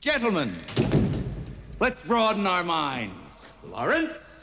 Gentlemen, let's broaden our minds. Lawrence?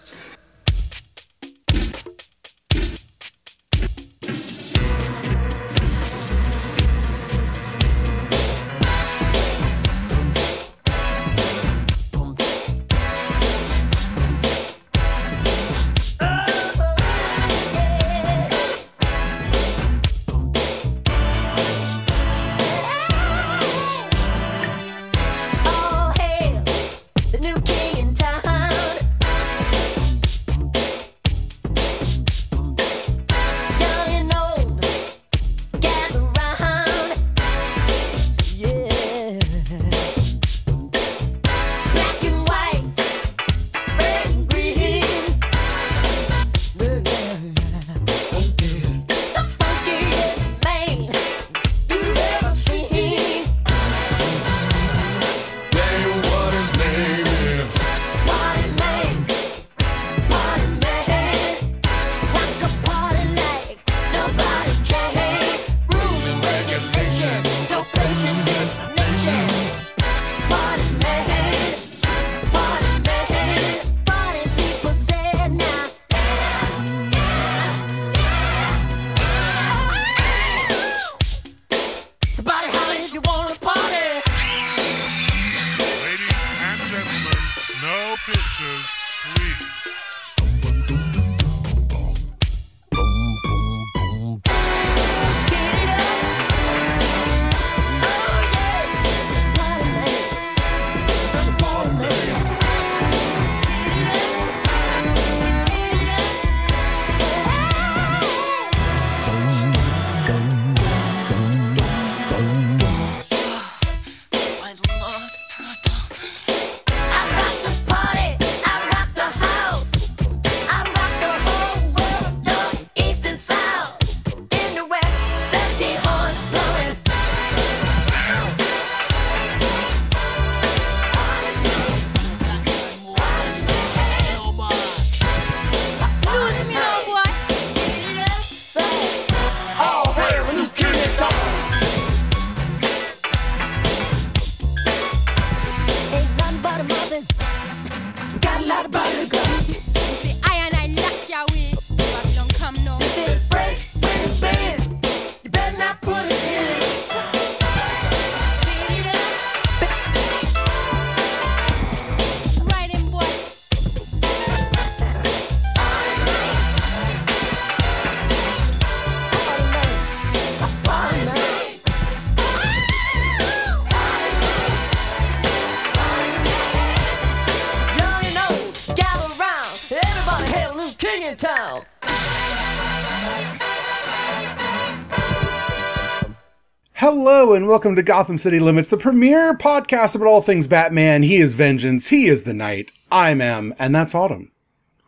And welcome to Gotham City Limits, the premier podcast about all things Batman. He is vengeance, he is the night. I'm Em, and that's Autumn.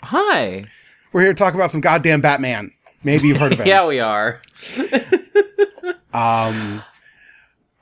Hi. We're here to talk about some goddamn Batman. Maybe you've heard of him. Yeah, we are. Um,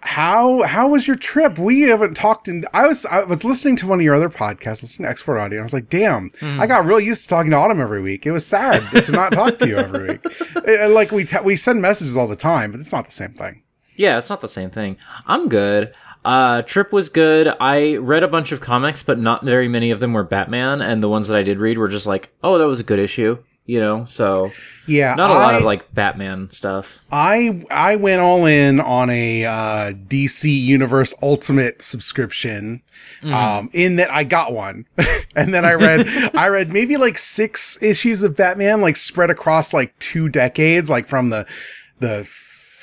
how how was your trip? We haven't talked in. I was I was listening to one of your other podcasts, listening to Export Audio. And I was like, damn, Hmm. I got real used to talking to Autumn every week. It was sad to not talk to you every week. Uh, like we te- we send messages all the time, but it's not the same thing. Yeah, it's not the same thing. I'm good. Uh, trip was good. I read a bunch of comics, but not very many of them were Batman, and the ones that I did read were just like, oh, that was a good issue, you know. So Yeah, not a lot of like Batman stuff. I I went all in on a uh, DC Universe Ultimate subscription. Um, in that I got one, and then I read I read maybe like six issues of Batman, like spread across like two decades, like from the the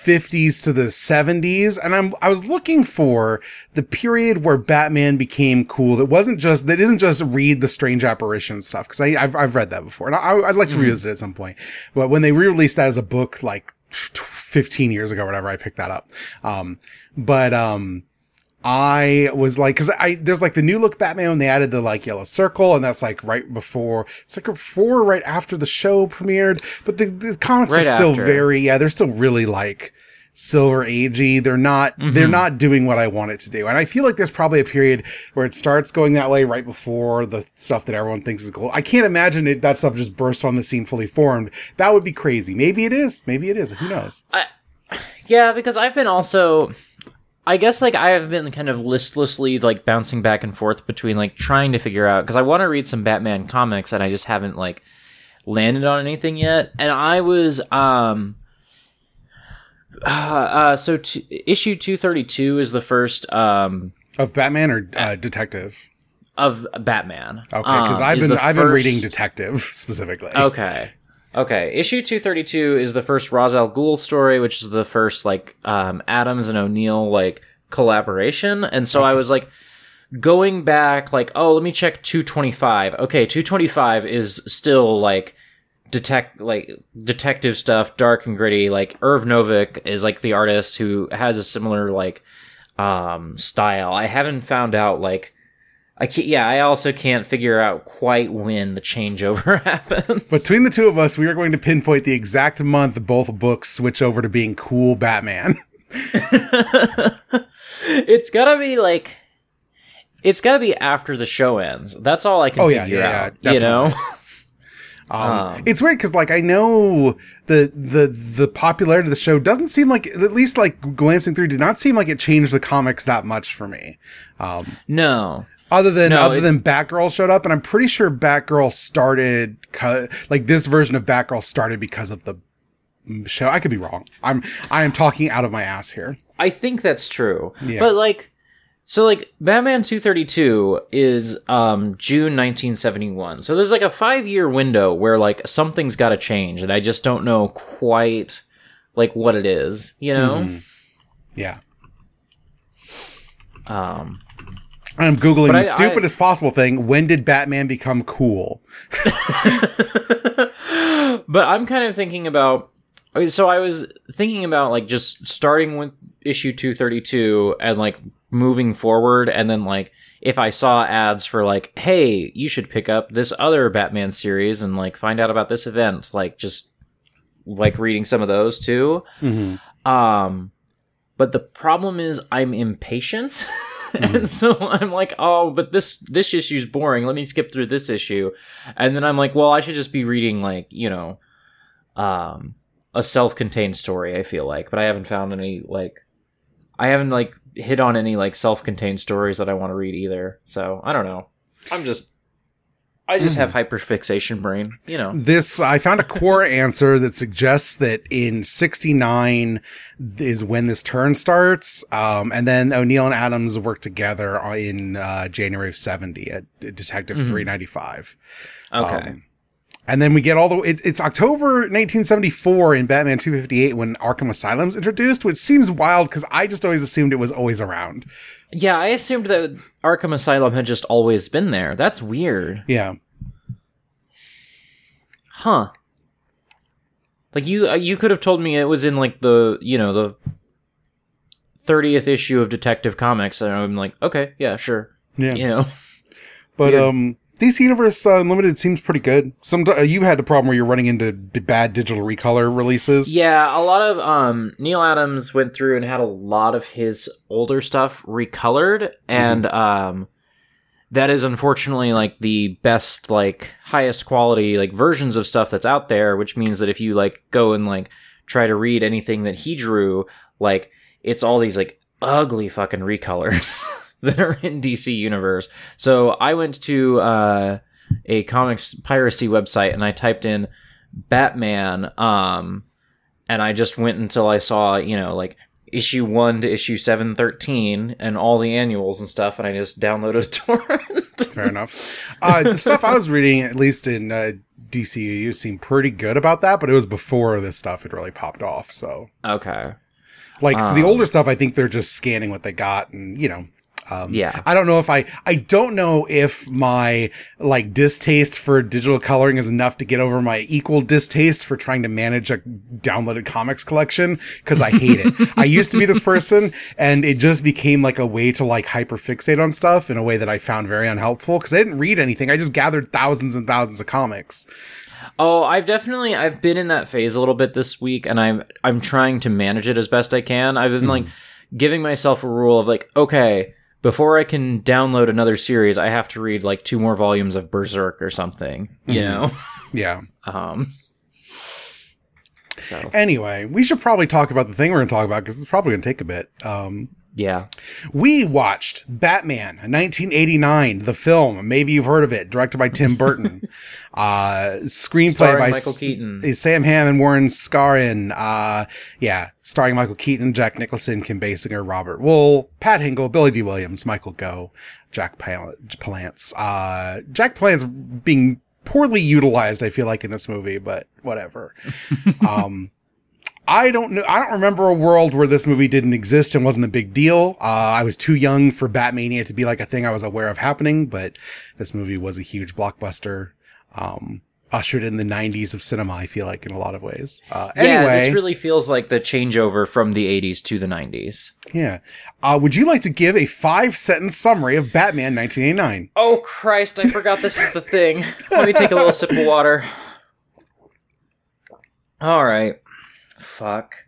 50s to the 70s and I'm I was looking for the period where Batman became cool that wasn't just that isn't just read the strange apparition stuff. Because I I've, I've read that before. And I, I'd like to revisit it at some point. But when they re-released that as a book like 15 years ago whatever I picked that up. Um but um I was like, cause I, there's like the new look Batman when they added the like yellow circle and that's like right before, it's like before, right after the show premiered, but the, the comics Right are still after. very, yeah, they're still really like silver agey. They're not, mm-hmm. they're not doing what I want it to do. And I feel like there's probably a period where it starts going that way right before the stuff that everyone thinks is gold. I can't imagine it, that stuff just burst on the scene fully formed. That would be crazy. Maybe it is. Maybe it is. Who knows? I, Yeah, because I've been also I guess like I have been kind of listlessly like bouncing back and forth between like trying to figure out because I want to read some Batman comics and I just haven't like landed on anything yet. And I was um uh, uh so t- issue 232 is the first um Of Batman or uh, Detective? of Batman. Okay, because Um, I've been I've been reading Detective specifically. Okay. Okay. Issue 232 is the first Ra's al Ghul story, which is the first like um Adams and O'Neill like collaboration. And so I was like going back like, oh, let me check 225. Okay, 225 is still like detect like detective stuff, dark and gritty. Like Irv Novick is like the artist who has a similar like um style. I haven't found out like I can't, yeah, I also can't figure out quite when the changeover happens. Between the two of us, we are going to pinpoint the exact month both books switch over to being cool Batman. it's gotta be like, it's gotta be after the show ends. That's all I can Oh, yeah, figure yeah, out. yeah, you know, Um, Um, it's weird because like I know the the the popularity of the show doesn't seem like at least like glancing through did not seem like it changed the comics that much for me. Um, no, other than No, other it- than Batgirl showed up, and I'm pretty sure Batgirl started like this version of Batgirl started because of the show. I could be wrong. I'm I am talking out of my ass here. I think that's true. Yeah. But like, so like Batman 232 is um June 1971. So there's like a five year window where like something's got to change, and I just don't know quite like what it is. You know. Mm-hmm. Yeah. Um. I'm googling But the I- I- stupidest possible thing. When did Batman become cool? but I'm kind of thinking about. So I was thinking about like just starting with issue 232 and like moving forward, and then like if I saw ads for like, hey, you should pick up this other Batman series and like find out about this event, like just like reading some of those too. Mm-hmm. Um, but the problem is I'm impatient. and so I'm like, oh, but this this issue's boring. Let me skip through this issue. And then I'm like, well, I should just be reading like, you know, um a self-contained story, I feel like. But I haven't found any like I haven't like hit on any like self-contained stories that I want to read either. So, I don't know. I'm just I just have hyperfixation brain, you know. This I found a Quora answer that suggests that in '69 is when this turn starts, um, and then O'Neill and Adams work together in uh, January of '70 at Detective 395. Okay. Um, and then we get all the it, it's October 1974 in Batman 258 when Arkham Asylum's introduced, which seems wild because I just always assumed it was always around. Yeah, I assumed that Arkham Asylum had just always been there. That's weird. Yeah. Huh. Like you uh, you could have told me it was in like the, you know, the 30th issue of Detective Comics and I'm like, okay, yeah, sure. Yeah. You know. But Weird. um, DC Universe uh, Unlimited seems pretty good. Some uh, you had the problem where you're running into bad digital recolor releases. Yeah, a lot of um Neal Adams went through and had a lot of his older stuff recolored and um that is unfortunately like the best like highest quality like versions of stuff that's out there, which means that if you like go and like try to read anything that he drew, like it's all these like ugly fucking recolors that are in DC universe. So I went to uh a comics piracy website and I typed in Batman um and I just went until I saw, you know, like issue 1 to issue 713 and all the annuals and stuff and I just downloaded a torrent. Fair enough. Uh, the stuff I was reading, at least in uh, DCU, seemed pretty good about that, but it was before this stuff had really popped off. So, okay. like, so the Um, older stuff, I think they're just scanning what they got, and you know. Um, Yeah. I don't know if I, I don't know if my like distaste for digital coloring is enough to get over my equal distaste for trying to manage a downloaded comics collection because I hate it. I used to be this person and it just became like a way to like hyper fixate on stuff in a way that I found very unhelpful because I didn't read anything. I just gathered thousands and thousands of comics. Oh, I've definitely I've been in that phase a little bit this week and I'm I'm trying to manage it as best I can. I've been like giving myself a rule of like, okay, before I can download another series, I have to read like two more volumes of Berserk or something, you know. Yeah. Um So Anyway, we should probably talk about the thing we're going to talk about because it's probably going to take a bit. Um, yeah, we watched Batman, 1989, the film. Maybe you've heard of it, directed by Tim Burton. uh, screenplay Starring by Michael S- Keaton. Sam Hamm and Warren Skaaren. Uh, yeah, starring Michael Keaton, Jack Nicholson, Kim Basinger, Robert Wuhl, Pat Hingle, Billy Dee Williams, Michael Gough, Jack Pal- Palance. Uh, Jack Palance being poorly utilized, I feel like, in this movie, but whatever. um, I don't know. I don't remember a world where this movie didn't exist and wasn't a big deal. Uh, I was too young for Batmania to be like a thing I was aware of happening, but this movie was a huge blockbuster. Um, ushered in the 90s of cinema, I feel like, in a lot of ways. Uh, yeah. anyway, This really feels like the changeover from the '80s to the '90s. yeah. Uh, would you like to give a five sentence summary of Batman 1989? Oh Christ! I forgot this is the thing. Let me take a little sip of water. All right. Fuck.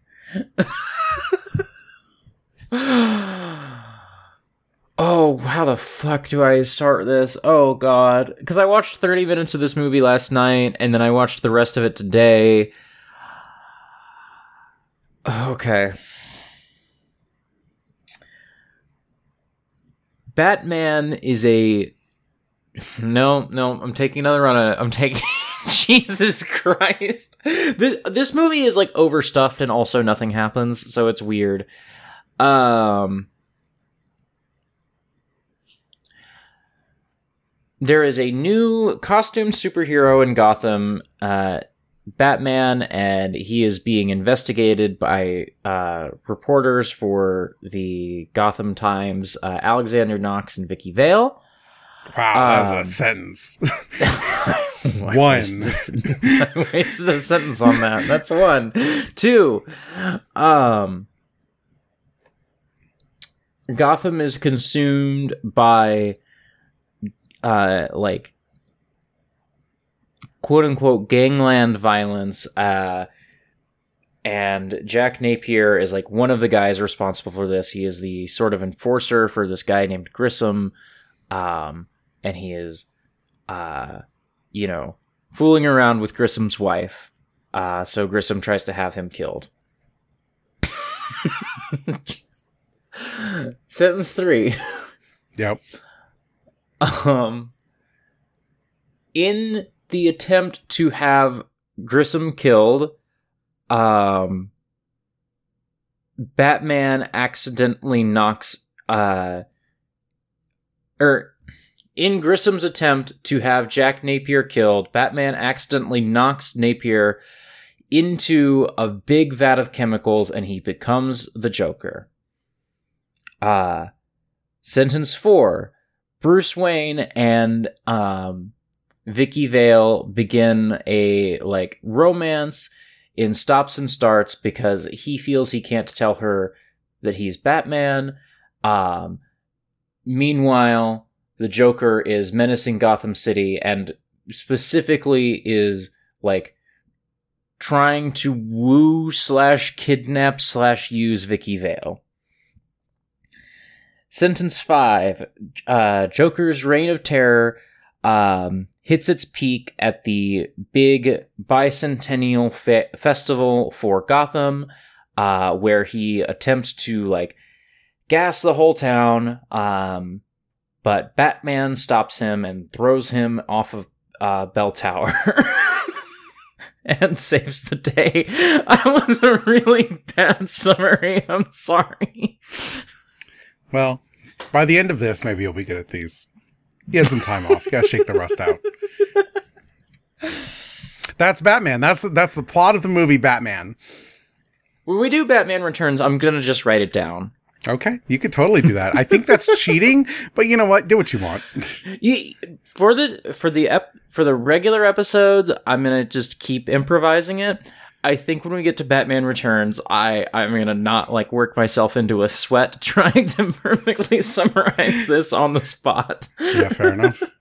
oh, how the fuck do I start this? Oh god, because I watched 30 minutes of this movie last night, and then I watched the rest of it today. Okay. Batman is a no, no. I'm taking another run at it. I'm taking Jesus Christ. This this movie is like overstuffed and also nothing happens, so it's weird. Um, there is a new costume superhero in Gotham, uh, Batman, and he is being investigated by uh, reporters for the Gotham Times, uh, Alexander Knox and Vicki Vale. Wow, that was Um, a sentence. One. wasted- I wasted a sentence on that. That's one. Two. Um Gotham is consumed by uh like quote unquote gangland violence uh and Jack Napier is like one of the guys responsible for this. He is the sort of enforcer for this guy named Grissom. Um and he is uh you know, fooling around with Grissom's wife. Uh, so Grissom tries to have him killed. Sentence three. yep. Um, in the attempt to have Grissom killed, um, Batman accidentally knocks, uh, or in Grissom's attempt to have Jack Napier killed, Batman accidentally knocks Napier into a big vat of chemicals and he becomes the Joker. Uh, sentence four Bruce Wayne and um, Vicki Vale begin a like romance in stops and starts because he feels he can't tell her that he's Batman. Um, meanwhile, the Joker is menacing Gotham City and specifically is like trying to woo slash kidnap slash use Vicki Vale. Sentence five: uh, Joker's reign of terror um, hits its peak at the big bicentennial fe- festival for Gotham, uh, where he attempts to like gas the whole town. Um, but Batman stops him and throws him off of uh, Bell Tower. and saves the day. I was a really bad summary. I'm sorry. Well, by the end of this, maybe you'll be good at these. He had some time off. You gotta shake the rust out. That's Batman. That's that's the plot of the movie Batman. When we do Batman Returns, I'm gonna just write it down. Okay, you could totally do that. I think that's cheating, but you know what? Do what you want. You, for the for the ep, for the regular episodes, I'm gonna just keep improvising it. I think when we get to Batman Returns, I I'm gonna not like work myself into a sweat trying to perfectly summarize this on the spot. Yeah, fair enough.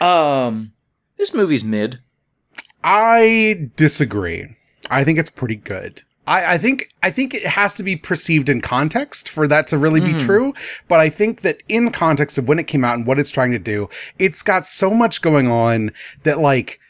Um, this movie's mid. I disagree. I think it's pretty good. I, I think I think it has to be perceived in context for that to really be true. But I think that in the context of when it came out and what it's trying to do, it's got so much going on that like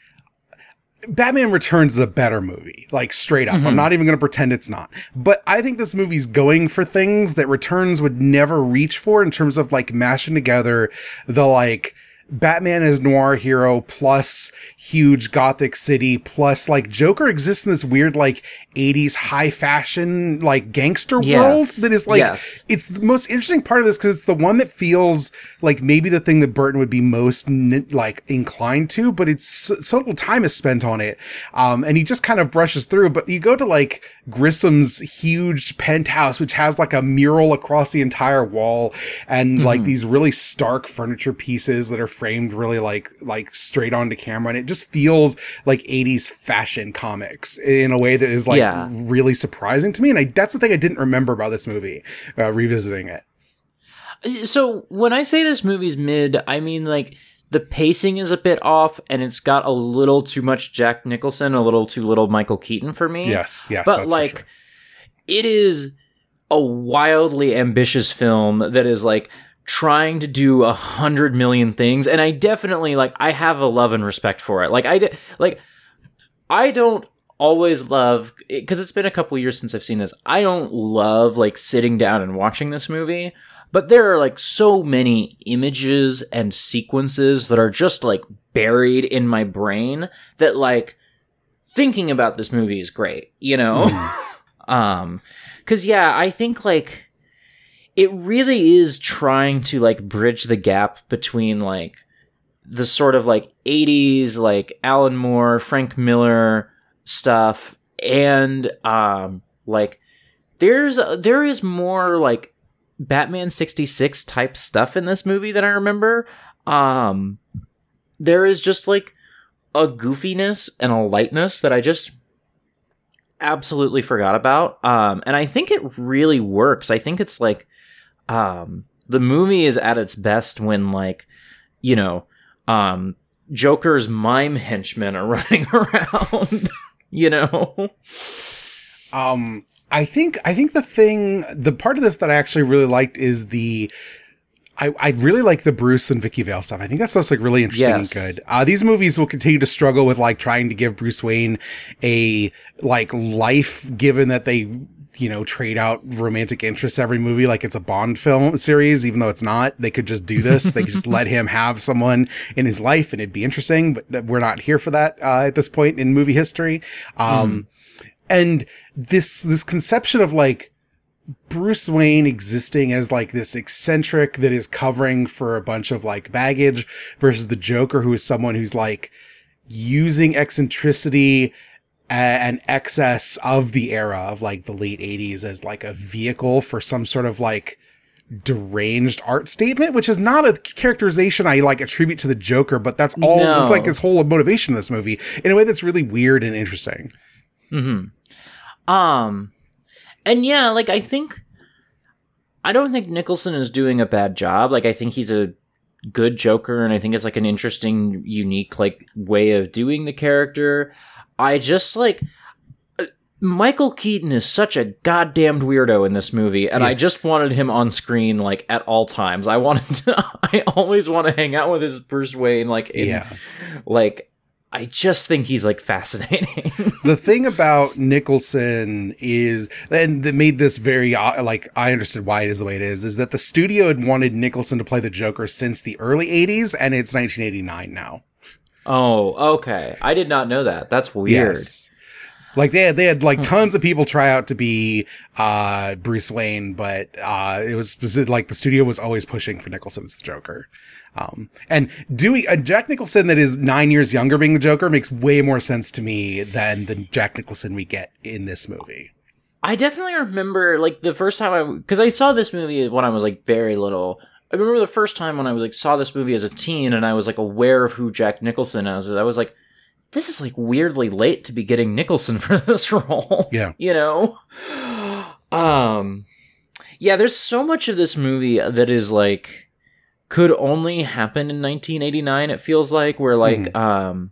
Batman Returns is a better movie, like straight up. I'm mm-hmm. not even going to pretend it's not. But I think this movie's going for things that Returns would never reach for in terms of like mashing together the like Batman as noir hero plus huge gothic city plus like Joker exists in this weird like 80s high fashion like gangster world that is like Yes. it's the most interesting part of this because it's the one that feels like maybe the thing that Burton would be most like inclined to, but it's so, so little time is spent on it. Um, and he just kind of brushes through. But you go to like Grissom's huge penthouse, which has like a mural across the entire wall and like these really stark furniture pieces that are framed really like like straight onto camera, and it just feels like 80s fashion comics in a way that is like Yeah. really surprising to me. And I, that's the thing I didn't remember about this movie, uh, revisiting it. So when I say this movie's mid, I mean like the pacing is a bit off, and it's got a little too much Jack Nicholson, a little too little Michael Keaton for me. Yes, yes. but like sure. it is a wildly ambitious film that is like trying to do a hundred million things and i definitely like i have a love and respect for it. Like i like i don't always love because it's been a couple years since i've seen this i don't love like sitting down and watching this movie but there are like so many images and sequences that are just like buried in my brain that like thinking about this movie is great you know? Um cuz yeah i think like it really is trying to like bridge the gap between like the sort of like 80s like Alan Moore, Frank Miller stuff and um like there's there is more like Batman 66 type stuff in this movie than I remember. Um there is just like a goofiness and a lightness that I just absolutely forgot about. Um and I think it really works. I think it's like um the movie is at its best when like you know um Joker's mime henchmen are running around, you know. Um, I think I think the thing, the part of this that I actually really liked is the. I, I really like the Bruce and Vicki Vale stuff. I think that stuff's like really interesting Yes. and good. Uh, these movies will continue to struggle with like trying to give Bruce Wayne a like life, given that they you know trade out romantic interests every movie like it's a Bond film series, even though it's not. They could just do this. they could just let him have someone in his life, and it'd be interesting. But we're not here for that uh, at this point in movie history. Um, and this this conception of like Bruce Wayne existing as like this eccentric that is covering for a bunch of like baggage versus the Joker who is someone who's like using eccentricity a- and excess of the era of like the late 80s as like a vehicle for some sort of like deranged art statement which is not a characterization i like attribute to the joker but that's all No. like his whole motivation in this movie in a way that's really weird and interesting Mm-hmm. Um, and yeah, like I think, I don't think Nicholson is doing a bad job. Like I think he's a good Joker, and I think it's like an interesting, unique like way of doing the character. I just like. uh, Michael Keaton is such a goddamned weirdo in this movie, and I just wanted him on screen like at all times. I wanted to, I always want to hang out with his Bruce Wayne, like in, Yeah. like I just think he's like fascinating. the thing about Nicholson is, and that made this very uh, like I understood why it is the way it is, is that the studio had wanted Nicholson to play the Joker since the early '80s, and it's 1989 now. Oh, okay. I did not know that. That's weird. Yes. Like they had, they had like tons of people try out to be uh Bruce Wayne, but uh it was specific, like the studio was always pushing for Nicholson as the Joker. Um and doing uh, Jack Nicholson that is nine years younger being the Joker makes way more sense to me than the Jack Nicholson we get in this movie. I definitely remember like the first time I because I saw this movie when I was like very little. I remember the first time when I was like saw this movie as a teen and I was like aware of who Jack Nicholson is. I was like, this is like weirdly late to be getting Nicholson for this role. Yeah. you know. Um, yeah. There's so much of this movie that is like could only happen in 1989. It feels like where like um,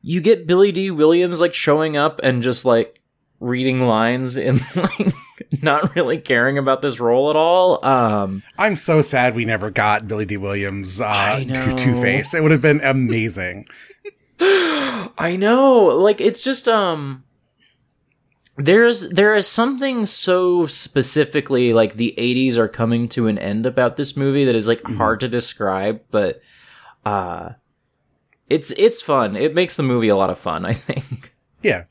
you get Billy Dee Williams like showing up and just like reading lines and like not really caring about this role at all. Um, I'm so sad we never got Billy Dee Williams uh Two Face. It would have been amazing. I know. Like it's just um there's there is something so specifically like the 80s are coming to an end about this movie that is like hard to describe, but uh it's it's fun. It makes the movie a lot of fun, I think. Yeah.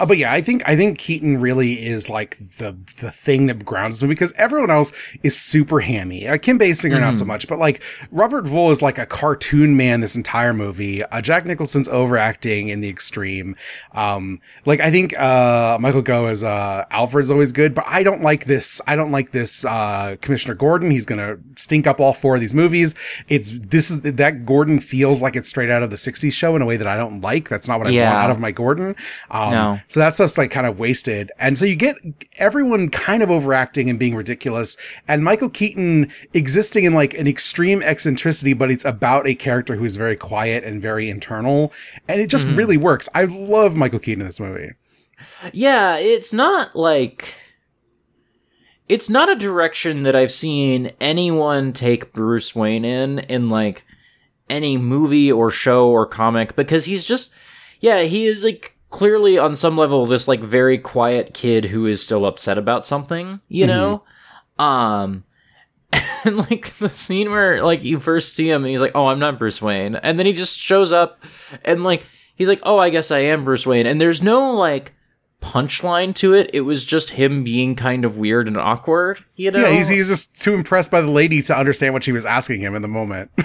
Uh, but yeah, I think I think Keaton really is like the the thing that grounds me because everyone else is super hammy. Uh, Kim Basinger not so much, but like Robert Wuhl is like a cartoon man this entire movie. Uh, Jack Nicholson's overacting in the extreme. Um, like I think uh, Michael Gough as uh, Alfred's always good, but I don't like this. I don't like this uh, Commissioner Gordon. He's gonna stink up all four of these movies. It's this is that Gordon feels like it's straight out of the '60s show in a way that I don't like. That's not what I Yeah. want out of my Gordon. Um, No. So that stuff's like kind of wasted. And so you get everyone kind of overacting and being ridiculous and Michael Keaton existing in like an extreme eccentricity, but it's about a character who is very quiet and very internal. And it just mm-hmm. really works. I love Michael Keaton in this movie. Yeah, it's not like it's not a direction that I've seen anyone take Bruce Wayne in in like any movie or show or comic because he's just yeah, he is like clearly on some level this like very quiet kid who is still upset about something, you know? Um and like the scene where like you first see him and he's like, "Oh, I'm not Bruce Wayne." And then he just shows up and like he's like, "Oh, I guess I am Bruce Wayne." And there's no like punchline to it. It was just him being kind of weird and awkward, you know? Yeah, he's, he's just too impressed by the lady to understand what she was asking him in the moment.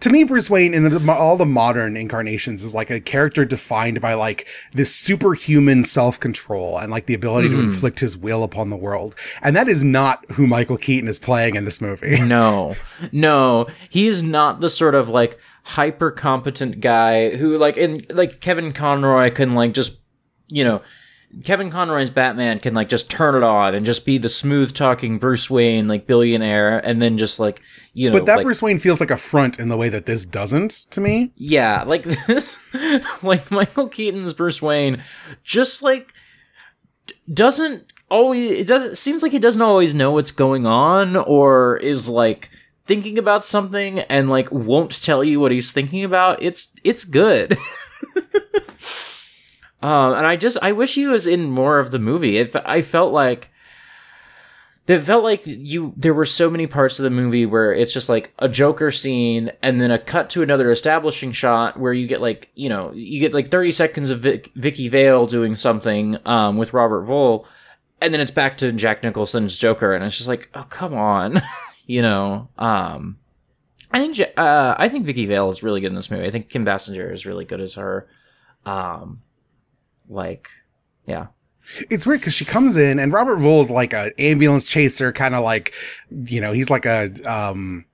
To me, Bruce Wayne in all the modern incarnations is like a character defined by like this superhuman self control and like the ability to hmm. inflict his will upon the world. And that is not who Michael Keaton is playing in this movie. no, no, he's not the sort of like hyper competent guy who like in like Kevin Conroy can like just you know Kevin Conroy's Batman can like just turn it on and just be the smooth talking Bruce Wayne like billionaire and then just like you know But that like, Bruce Wayne feels like a front in the way that this doesn't to me. yeah like this like Michael Keaton's Bruce Wayne just like doesn't always it doesn't seems like he doesn't always know what's going on or is like thinking about something and like won't tell you what he's thinking about it's it's good um and i just i wish he was in more of the movie. It, i felt like it felt like you there were so many parts of the movie where it's just like a joker scene and then a cut to another establishing shot where you get like you know you get like 30 seconds of Vic, vicki vale doing something um with robert wuhl and then it's back to jack nicholson's joker and it's just like oh come on you know um i think uh i think vicki vale is really good in this movie. I think kim basinger is really good as her. Um like yeah. It's weird because she comes in and Robert Wuhl is like an ambulance chaser, kind of like, you know, he's like a, um,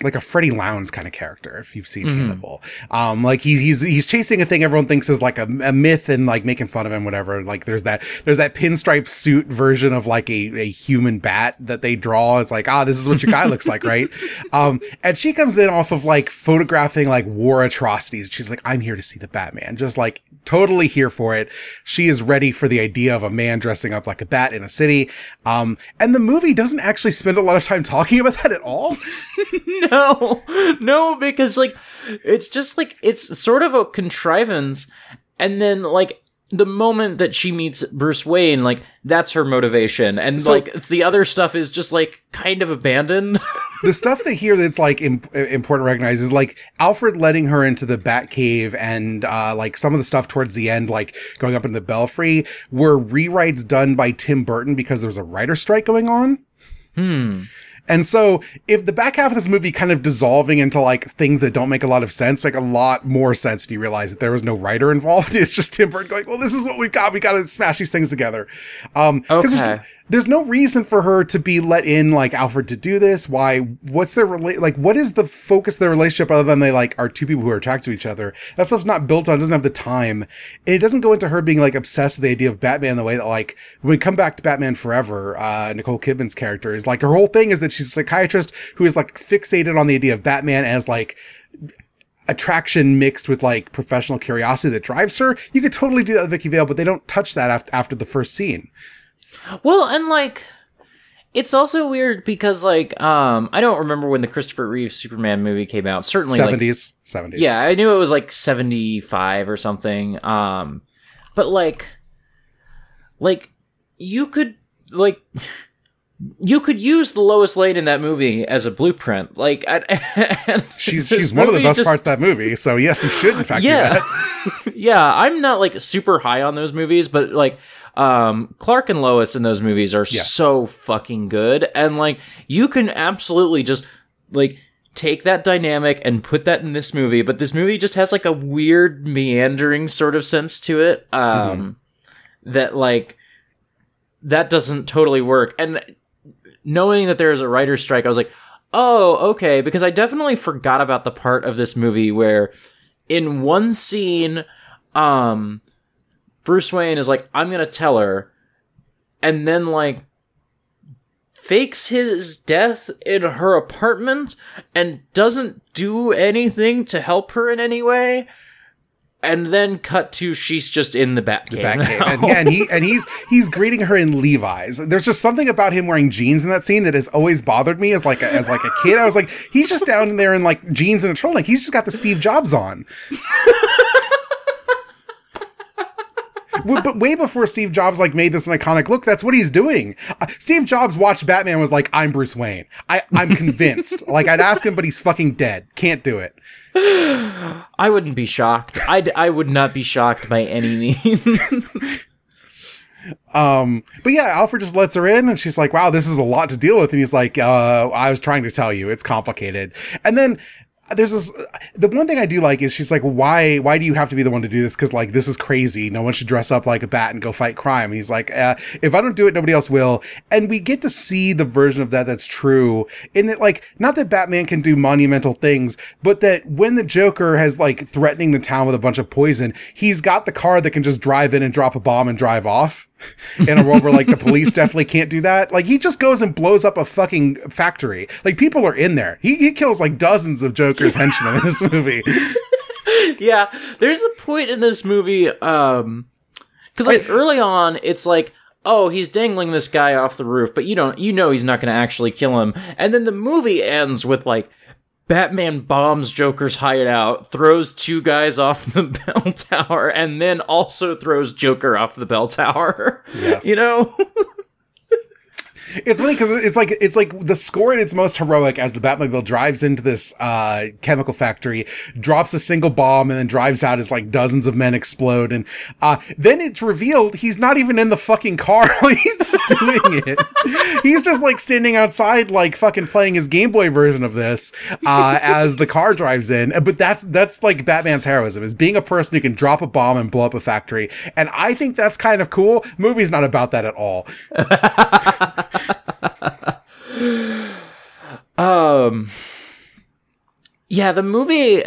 like a Freddie Lounds kind of character, if you've seen Mhm. Hannibal. Um, like he's, he's, he's chasing a thing everyone thinks is like a, a myth and like making fun of him, whatever. Like there's that, there's that pinstripe suit version of like a, a human bat that they draw. It's like, ah, this is what your guy looks like, right? Um, and she comes in off of like photographing like war atrocities. She's like, I'm here to see the Batman. Just like totally here for it. She is ready for the idea of a man dressing up like a bat in a city. Um, and the movie doesn't actually spend a lot of time talking about that at all. no. No because like it's just like it's sort of a contrivance. And then like the moment that she meets bruce wayne like that's her motivation. And So- like the other stuff is just like kind of abandoned. The stuff that here that's like im- important to recognize is like Alfred letting her into the Bat Cave and uh, like some of the stuff towards the end, like going up in the Belfry, were rewrites done by Tim Burton because there was a writer strike going on. hmm And so, if the back half of this movie kind of dissolving into like things that don't make a lot of sense, make a lot more sense when you realize that there was no writer involved. It's just Tim Burton going, "Well, this is what we've got. We got to smash these things together." Um, Okay. There's, no reason for her to be let in like Alfred to do this. Why? What's their rela- like? What is the focus of their relationship other than they like are two people who are attracted to each other? That stuff's not built on. Doesn't have the time. And it doesn't go into her being like obsessed with the idea of Batman the way that like when we come back to Batman Forever, uh, Nicole Kidman's character is like her whole thing is that she's a psychiatrist who is like fixated on the idea of Batman as like attraction mixed with like professional curiosity that drives her. You could totally do that with Vicki Vale, but they don't touch that after after the first scene. Well and like It's also weird because like um I don't remember when the Christopher Reeve Superman movie came out. Certainly like Seventies, seventies. Yeah, I knew it was like 75 or something. Um but like like you could like you could use the Lois Lane in that movie as a blueprint. Like I, she's she's one of the best just- parts of that movie. So yes, you should in fact do yeah. that. yeah, I'm not like super high on those movies, but like um Clark and Lois in those movies are Yes. so fucking good and like you can absolutely just like take that dynamic and put that in this movie, but this movie just has like a weird meandering sort of sense to it um that like that doesn't totally work. And knowing that there's a writer's strike, I was like, oh, okay, because I definitely forgot about the part of this movie where in one scene, um, Bruce Wayne is like, I'm gonna tell her, and then like fakes his death in her apartment and doesn't do anything to help her in any way. And then cut to she's just in the Batcave. The Batcave. And, yeah, and he and he's he's greeting her in Levi's. There's just something about him wearing jeans in that scene that has always bothered me as like a, as like a kid. I was like, he's just down there in like jeans and a turtleneck. He's just got the Steve Jobs on. But way before Steve Jobs like made this an iconic look, that's what he's doing. Uh, Steve Jobs watched Batman was like, "I'm Bruce Wayne. I I'm convinced." like I'd ask him, but he's fucking dead. Can't do it. I wouldn't be shocked. I I would not be shocked by any means. Um, but yeah, Alfred just lets her in and she's like, wow, this is a lot to deal with. And he's like, uh, I was trying to tell you, it's complicated. And then there's this, the one thing I do like is she's like, why, why do you have to be the one to do this? Cause like, this is crazy. No one should dress up like a bat and go fight crime. And he's like, uh, if I don't do it, nobody else will. And we get to see the version of that that's true in that, like, not that Batman can do monumental things, but that when the Joker has like threatening the town with a bunch of poison, he's got the car that can just drive in and drop a bomb and drive off in a world where like the police definitely can't do that. Like he just goes and blows up a fucking factory. Like people are in there. He, he kills like dozens of Joker's henchmen in this movie. yeah, there's a point in this movie, um, because like early on, it's like, oh, he's dangling this guy off the roof, but you don't, you know, he's not going to actually kill him, and then the movie ends with like. Batman bombs Joker's hideout, throws two guys off the bell tower, and then also throws Joker off the bell tower. Yes. You know? It's funny because it's like it's like the score at its most heroic as the Batmobile drives into this uh, chemical factory, drops a single bomb, and then drives out as like dozens of men explode, and uh, then it's revealed he's not even in the fucking car while he's doing it. he's just like standing outside, like fucking playing his Game Boy version of this uh, as the car drives in. But that's that's like Batman's heroism is being a person who can drop a bomb and blow up a factory, and I think that's kind of cool. Movie's not about that at all. Um, yeah, the movie.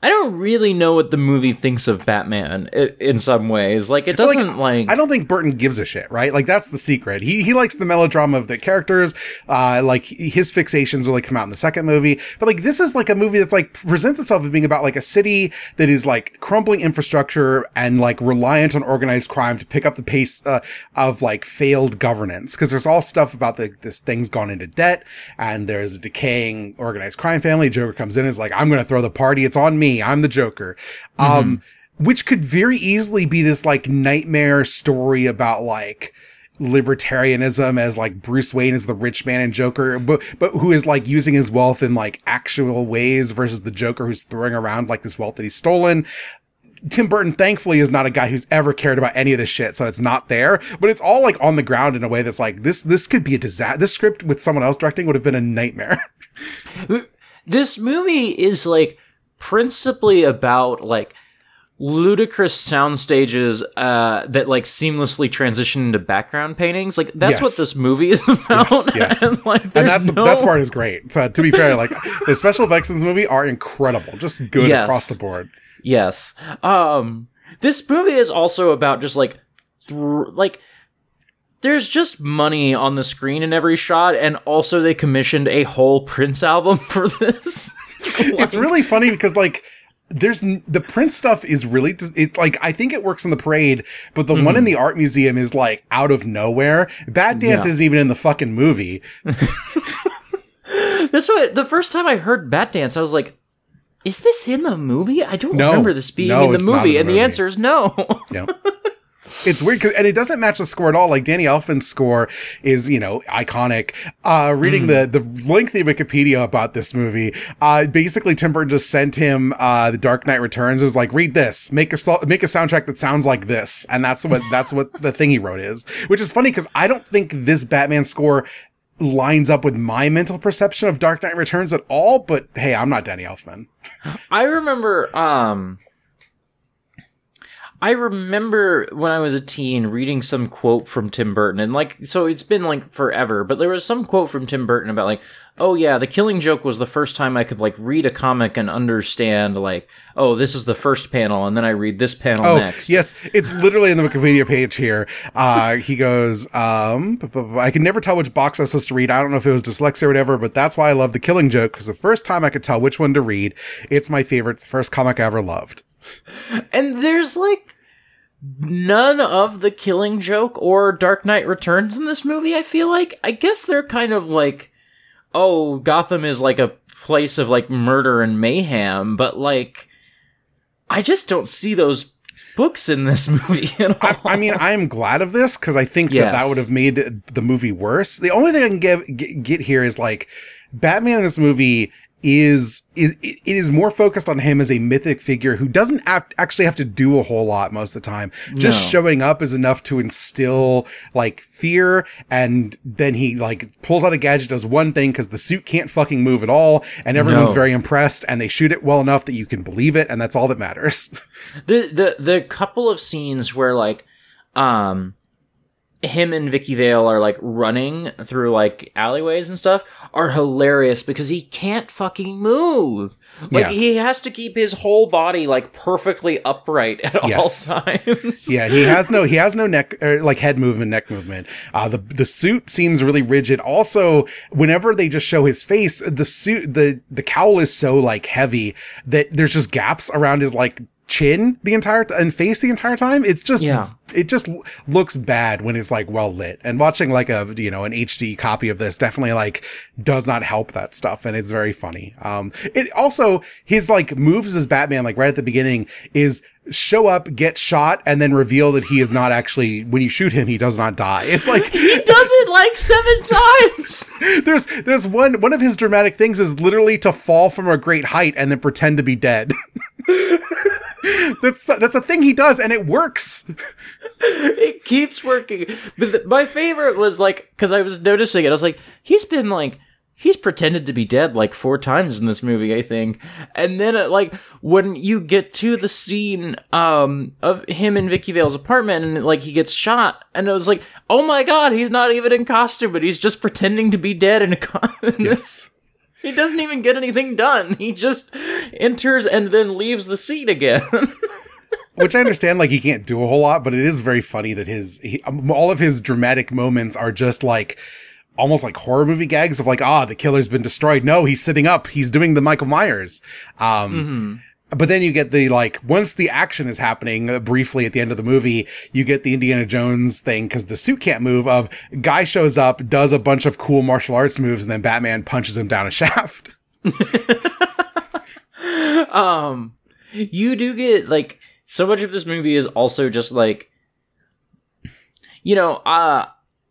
I don't really know what the movie thinks of Batman in some ways. Like, it doesn't like. I don't think Burton gives a shit, right? Like that's the secret. He he likes the melodrama of the characters. Uh, like his fixations really come out in the second movie. But like this is like a movie that's like presents itself as being about like a city that is like crumbling infrastructure and like reliant on organized crime to pick up the pace uh, of like failed governance. Because there's all stuff about the this thing's gone into debt and there's a decaying organized crime family. Joker comes in and is like, I'm going to throw the party. It's on me. I'm the Joker. Um, which could very easily be this like nightmare story about like libertarianism as like Bruce Wayne is the rich man and Joker, but but who is like using his wealth in like actual ways versus the Joker who's throwing around like this wealth that he's stolen. Tim Burton, thankfully, is not a guy who's ever cared about any of this shit, so it's not there. But it's all like on the ground in a way that's like this. This could be a disaster. This script with someone else directing would have been a nightmare. this movie is like principally about like ludicrous sound stages uh that like seamlessly transition into background paintings like that's Yes. what this movie is about Yes, yes. and like and that's the no- that's part is great. Uh, to be fair, like the special effects in this movie are incredible, just good Yes. across the board. Yes. Um this movie is also about just like thr like there's just money on the screen in every shot and also they commissioned a whole Prince album for this. it's really funny because like there's the print stuff is really it like I think it works in the parade, but the Mm-hmm. one in the art museum is like out of nowhere. Batdance Yeah. isn't even in the fucking movie. This way, the first time I heard Bat Dance, I was like, "Is this in the movie? I don't No. remember this being No, in the not in movie." the and the answer is no. No. It's weird 'cause- and it doesn't match the score at all. Like Danny Elfman's score is, you know, iconic. Uh, reading the, the lengthy Wikipedia about this movie, uh, basically Tim Burton just sent him, uh, The Dark Knight Returns. It was like, read this, make a, make a soundtrack that sounds like this. And that's what, that's what the thing he wrote is, which is funny because I don't think this Batman score lines up with my mental perception of Dark Knight Returns at all. But hey, I'm not Danny Elfman. I remember um I remember when I was a teen reading some quote from Tim Burton and like so it's been like forever, but there was some quote from Tim Burton about like, oh yeah, the killing joke was the first time I could like read a comic and understand like, oh, this is the first panel and then I read this panel Oh, next. yes. It's literally in the Wikipedia page here. Uh, he goes, um, I can never tell which box I was supposed to read. I don't know if it was dyslexia or whatever, but that's why I love the killing joke because the first time I could tell which one to read, it's my favorite, the first comic I ever loved. And there's like none of the killing joke or Dark Knight Returns in this movie, I feel like. I guess they're kind of like, oh, Gotham is like a place of like murder and mayhem, but like, I just don't see those books in this movie at all. I, I mean, I am glad of this because I think that that would have made the movie worse. The only thing I can give, get here is like Batman in this movie is is it is more focused on him as a mythic figure who doesn't act, actually have to do a whole lot most of the time. Just No. showing up is enough to instill like fear, and then he like pulls out a gadget, does one thing because the suit can't fucking move at all, and everyone's No. very impressed, and they shoot it well enough that you can believe it, and that's all that matters. the the the couple of scenes where like um him and Vicki Vale are like running through like alleyways and stuff are hilarious because he can't fucking move. Like Yeah. he has to keep his whole body like perfectly upright at Yes. all times. yeah, he has no he has no neck or like head movement, neck movement. Uh the the suit seems really rigid. Also, whenever they just show his face, the suit the the cowl is so like heavy that there's just gaps around his like chin the entire t- and face the entire time. It's just Yeah. it just looks bad when it's like well lit. And watching like a you know an HD copy of this definitely like does not help that stuff and it's very funny. Um it also his like moves as Batman like right at the beginning is show up, get shot and then reveal that he is not actually when you shoot him he does not die. It's like he does it like seven times. there's there's one one of his dramatic things is literally to fall from a great height and then pretend to be dead. that's that's a thing he does and it works. it keeps working. But th- my favorite was like because I was noticing it. I was like, he's been like he's pretended to be dead like four times in this movie, I think. And then uh, like when you get to the scene um of him in Vicki Vale's apartment and like he gets shot, and it was like, oh my god, he's not even in costume, but he's just pretending to be dead in a co- in this. He doesn't even get anything done. He just enters and then leaves the scene again. which I understand, like he can't do a whole lot, but it is very funny that his he, um, all of his dramatic moments are just like almost like horror movie gags of like, ah, the killer's been destroyed. No, he's sitting up. He's doing the Michael Myers. Um, but then you get the like once the action is happening uh, briefly at the end of the movie, you get the Indiana Jones thing because the suit can't move. Of guy shows up, does a bunch of cool martial arts moves, and then Batman punches him down a shaft. um you do get like so much of this movie is also just like you know uh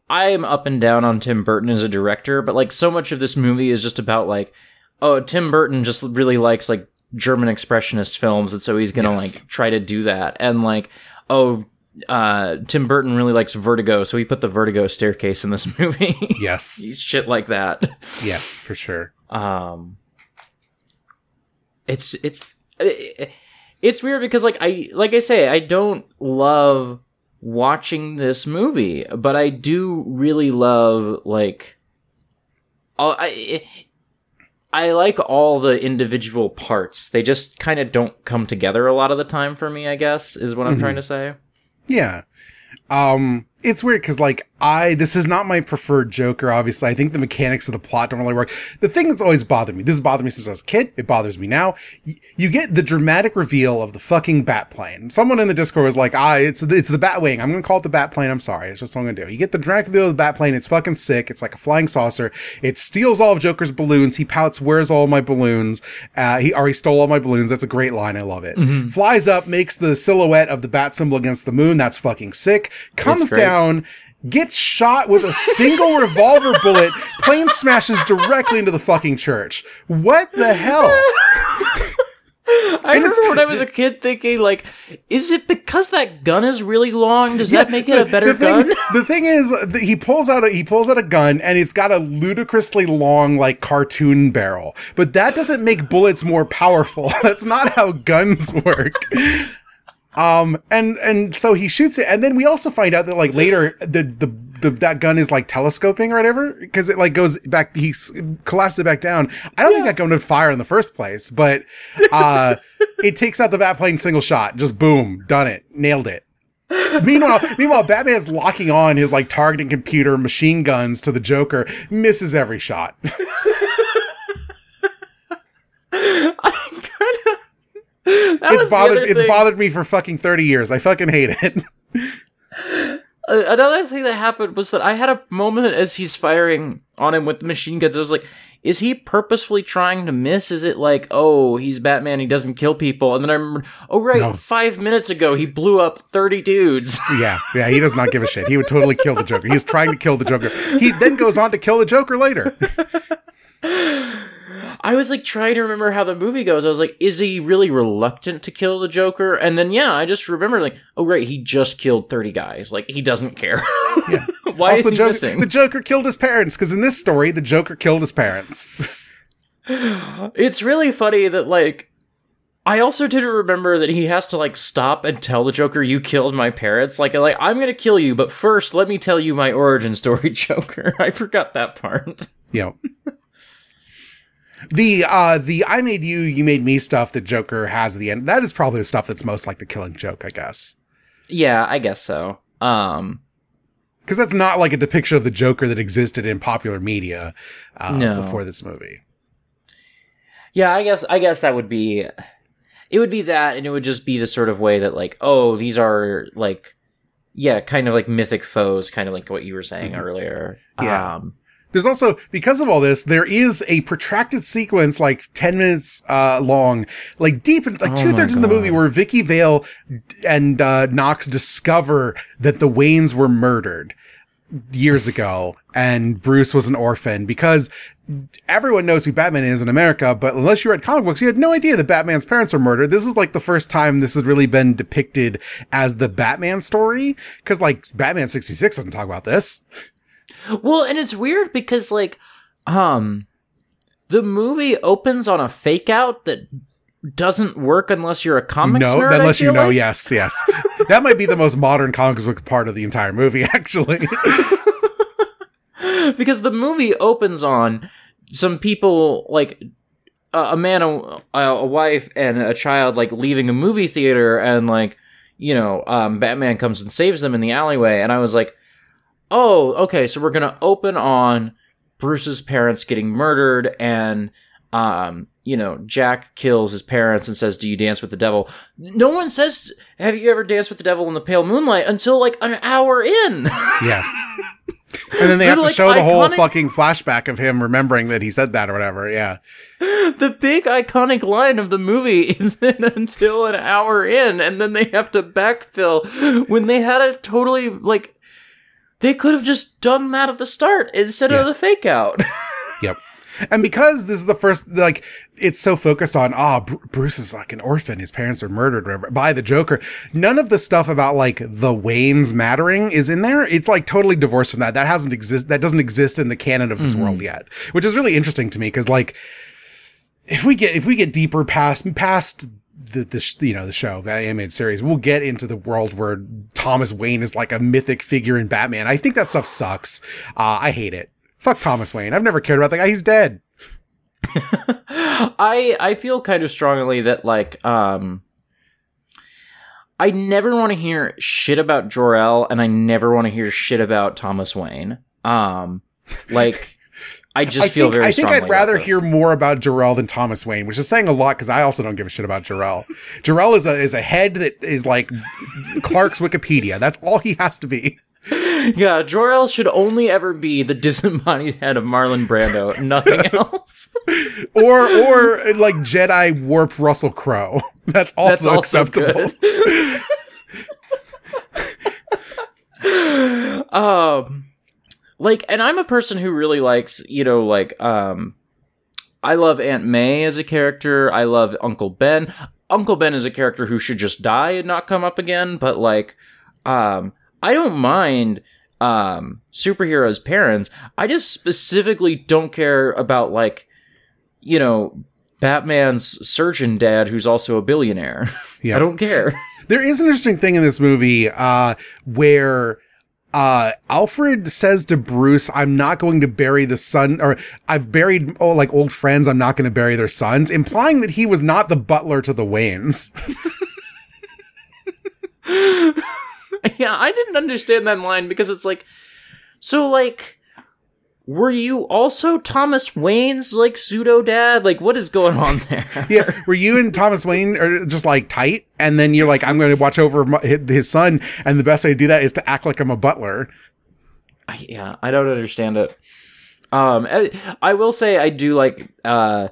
i'm up and down on tim burton as a director but like so much of this movie is just about like oh tim burton just really likes like german expressionist films and so he's gonna Yes. like try to do that and like oh uh tim burton really likes vertigo so he put the vertigo staircase in this movie Yes, shit like that yeah, for sure. um it's it's it's weird because like i like i say i don't love watching this movie but i do really love like all i i like all the individual parts they just kind of don't come together a lot of the time for me i guess is what i'm Mhm. trying to say Yeah. Um it's weird because like I this is not my preferred Joker. Obviously, I think the mechanics of the plot don't really work. The thing that's always bothered me, this has bothered me since I was a kid. It bothers me now. Y- you get the dramatic reveal of the fucking bat plane. Someone in the Discord was like, "Ah, it's it's the bat wing. I'm gonna call it the bat plane. I'm sorry, it's just what I'm gonna do. You get the dramatic reveal of the bat plane. It's fucking sick. It's like a flying saucer. It steals all of Joker's balloons. He pouts, "Where's all my balloons?" Uh, he already stole all my balloons. That's a great line. I love it. Flies up, makes the silhouette of the bat symbol against the moon. That's fucking sick. Comes great. Down gets shot with a single revolver bullet, plane smashes directly into the fucking church. What the hell? I remember when I was a kid thinking, like, is it because that gun is really long? Does that make it a better the thing, gun? The thing is, he pulls out a he pulls out a gun, and it's got a ludicrously long, like cartoon barrel. But that doesn't make bullets more powerful. That's not how guns work. Um, and and so he shoots it, and then we also find out that like later the the. The, that gun is like telescoping or whatever because it like goes back he s- collapsed it back down i don't think that gun would fire in the first place but uh it takes out the bat plane single shot just boom done it nailed it meanwhile, meanwhile, Batman's locking on his like targeting computer machine guns to the Joker, misses every shot. That was it's the bothered. It's bothered me for fucking thirty years. I fucking hate it. Another thing that happened was that I had a moment as he's firing on him with the machine guns. I was like, is he purposefully trying to miss? Is it like, oh, he's Batman, he doesn't kill people? And then I remember, oh, right, No. five minutes ago, he blew up 30 dudes. yeah, yeah. He does not give a shit. He would totally kill the Joker. He's trying to kill the Joker. He then goes on to kill the Joker later. I was like trying to remember how the movie goes. I was like, is he really reluctant to kill the Joker? And then, yeah, I just remember, like, oh, right, he just killed 30 guys. Like, he doesn't care. Yeah. Why also, is he Joker, missing? the Joker killed his parents because in this story, the Joker killed his parents. It's really funny that like I also didn't remember that he has to like stop and tell the Joker you killed my parents. Like like I'm gonna kill you, but first let me tell you my origin story, Joker. I forgot that part. know. The uh the I made you, you made me stuff that Joker has at the end. That is probably the stuff that's most like the killing joke, I guess. yeah, I guess so. Um Because that's not like a depiction of the Joker that existed in popular media uh, No. before this movie. yeah, I guess I guess that would be it would be that and it would just be the sort of way that like, oh, these are like yeah, kind of like mythic foes, kind of like what you were saying earlier. Mm-hmm. Yeah. Um There's also because of all this, there is a protracted sequence like ten minutes uh, long, like deep, in, like Oh two thirds in the movie, where Vicki Vale and uh, Knox discover that the Waynes were murdered years ago, and Bruce was an orphan because everyone knows who Batman is in America, but unless you read comic books, you had no idea that Batman's parents were murdered. This is like the first time this has really been depicted as the Batman story, because like Batman sixty six doesn't talk about this. Well, and it's weird because like um the movie opens on a fake out that doesn't work unless you're a comics no, nerd. Unless you know, like. yes, yes. that might be the most modern comic book part of the entire movie, actually. because the movie opens on some people like a, a man, a, a wife, and a child like leaving a movie theater, and like you know, um, Batman comes and saves them in the alleyway, and I was like, oh, okay, so we're gonna open on Bruce's parents getting murdered, and um, you know, Jack kills his parents and says, "Do you dance with the devil?" No one says, "Have you ever danced with the devil in the pale moonlight?" until like an hour in. yeah. And then they have to like, show the whole fucking flashback of him remembering that he said that or whatever. Yeah. the big iconic line of the movie isn't until an hour in, and then they have to backfill when they had a totally like they could have just done that at the start instead Yeah. of the fake out. Yep. And because this is the first, like, it's so focused on, ah, Br- Bruce is like an orphan. His parents are murdered whatever, by the Joker. None of the stuff about like the Waynes mattering is in there. It's like totally divorced from that. That hasn't exist. That doesn't exist in the canon of this world yet, which is really interesting to me because like, if we get if we get deeper past past the, the you know the show the animated series we'll get into the world where thomas wayne is like a mythic figure in batman. I think that stuff sucks. Uh, i hate it. Fuck thomas wayne. I've never cared about that guy. He's dead. I I feel kind of strongly that like um I never want to hear shit about Jor-El, and I never want to hear shit about Thomas Wayne. Um, like I just I feel think, very. I think I'd rather hear more about Jor-El than Thomas Wayne, which is saying a lot because I also don't give a shit about Jor-El. Jor-El is a is a head that is like Clark's Wikipedia. That's all he has to be. Yeah, Jor-El should only ever be the disembodied head of Marlon Brando, nothing else. Or or like Jedi warp Russell Crowe. That's also That's also acceptable. um like and i'm a person who really likes you know like um i love aunt may as a character. I love uncle ben. Uncle ben is a character who should just die and not come up again but like um i don't mind um superheroes parents. I just specifically don't care about like you know batman's surgeon dad who's also a billionaire. Yeah. i don't care. There is an interesting thing in this movie uh, where uh, Alfred says to Bruce, "I'm not going to bury the son, or I've buried oh like old friends. I'm not going to bury their sons," implying that he was not the butler to the Waynes. yeah, I didn't understand that line because it's like, so like, were you also Thomas Wayne's like pseudo dad? Like, what is going on there? yeah, were you and Thomas Wayne are just like tight, and then you're like, "I'm going to watch over my, his son," and the best way to do that is to act like I'm a butler. I, yeah, I don't understand it. Um, I, I will say I do like uh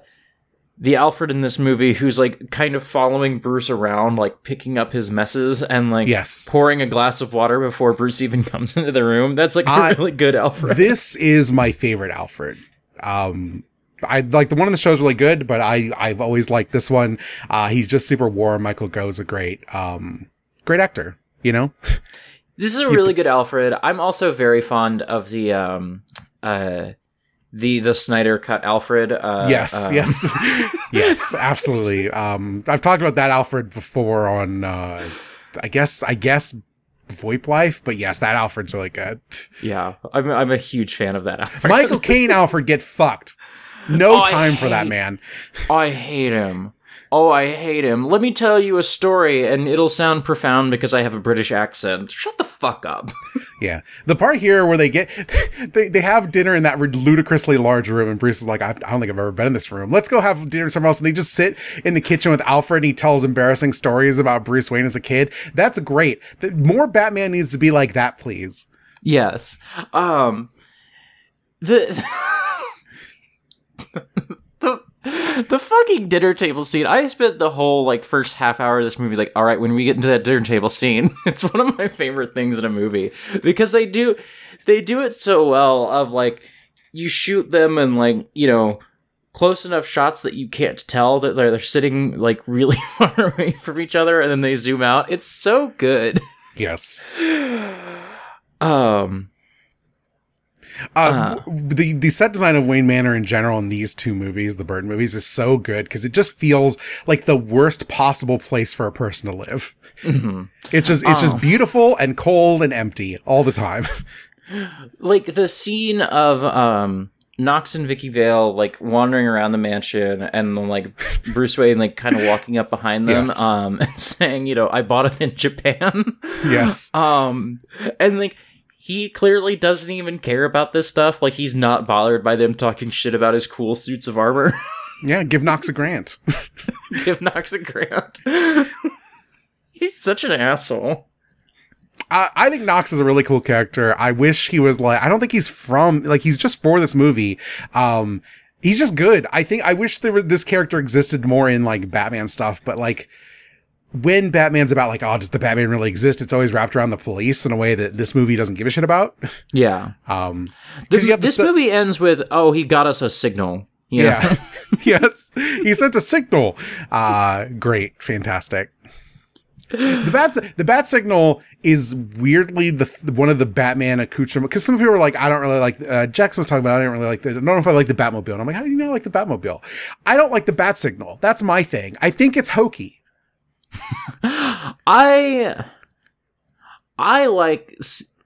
the Alfred in this movie who's like kind of following Bruce around, like picking up his messes and like Yes. pouring a glass of water before Bruce even comes into the room. That's like a really good Alfred. this is my favorite Alfred. Um, I like the one in the show's really good, but I I've always liked this one. Uh, he's just super warm. Michael Gough's a great um great actor. You know, This is a really good Alfred. I'm also very fond of the um uh the the Snyder cut Alfred. Uh, yes, um, yes, yes, absolutely. Um, I've talked about that Alfred before on uh, I guess I guess VoIP Life, but yes, that Alfred's really good. yeah. I'm I'm a huge fan of that Alfred. Michael Caine Alfred get fucked. No Oh, time for that man. I hate him. Oh, I hate him. Let me tell you a story, and it'll sound profound because I have a British accent. Shut the fuck up. Yeah. The part here where they get, they, they have dinner in that ludicrously large room, and Bruce is like, I, I don't think I've ever been in this room. Let's go have dinner somewhere else. And they just sit in the kitchen with Alfred, and he tells embarrassing stories about Bruce Wayne as a kid. That's great. The, more Batman needs to be like that, please. yes. Um. The. the the fucking dinner table scene. I spent the whole like first half hour of this movie like, all right, when we get into that dinner table scene, it's one of my favorite things in a movie because they do they do it so well. Of like you shoot them and like you know close enough shots that you can't tell that they're, they're sitting like really far away from each other, and then they zoom out. It's so good. Yes. Um. Uh, the the set design of Wayne Manor in general in these two movies, the Bird movies, is so good because it just feels like the worst possible place for a person to live. It's just it's just beautiful and cold and empty all the time. like the scene of um Knox and Vicki Vale like wandering around the mansion and then like Bruce Wayne like kind of walking up behind them Yes. um and saying, you know, I bought it in Japan. yes. um and like he clearly doesn't even care about this stuff. Like he's not bothered by them talking shit about his cool suits of armor. Yeah, give Knox a grant. Give Knox a grant. he's such an asshole. I, I think Knox is a really cool character. I wish he was like, I don't think he's from, like, he's just for this movie. Um, he's just good. I think, I wish there were, this character existed more in like Batman stuff, but like, when Batman's about like, oh, does the Batman really exist? It's always wrapped around the police in a way that this movie doesn't give a shit about. Yeah. Um, The- this stu- movie ends with, oh, he got us a signal. You know? yeah. yes. He sent a signal. Uh, great. Fantastic. The bat, the bat signal is weirdly the one of the Batman accoutrement because some people were like, I don't really like. Uh, Jackson was talking about, I don't really like. The, I don't know if I like the Batmobile. And I'm like, how do you not like the Batmobile? I don't like the bat signal. That's my thing. I think it's hokey. I I like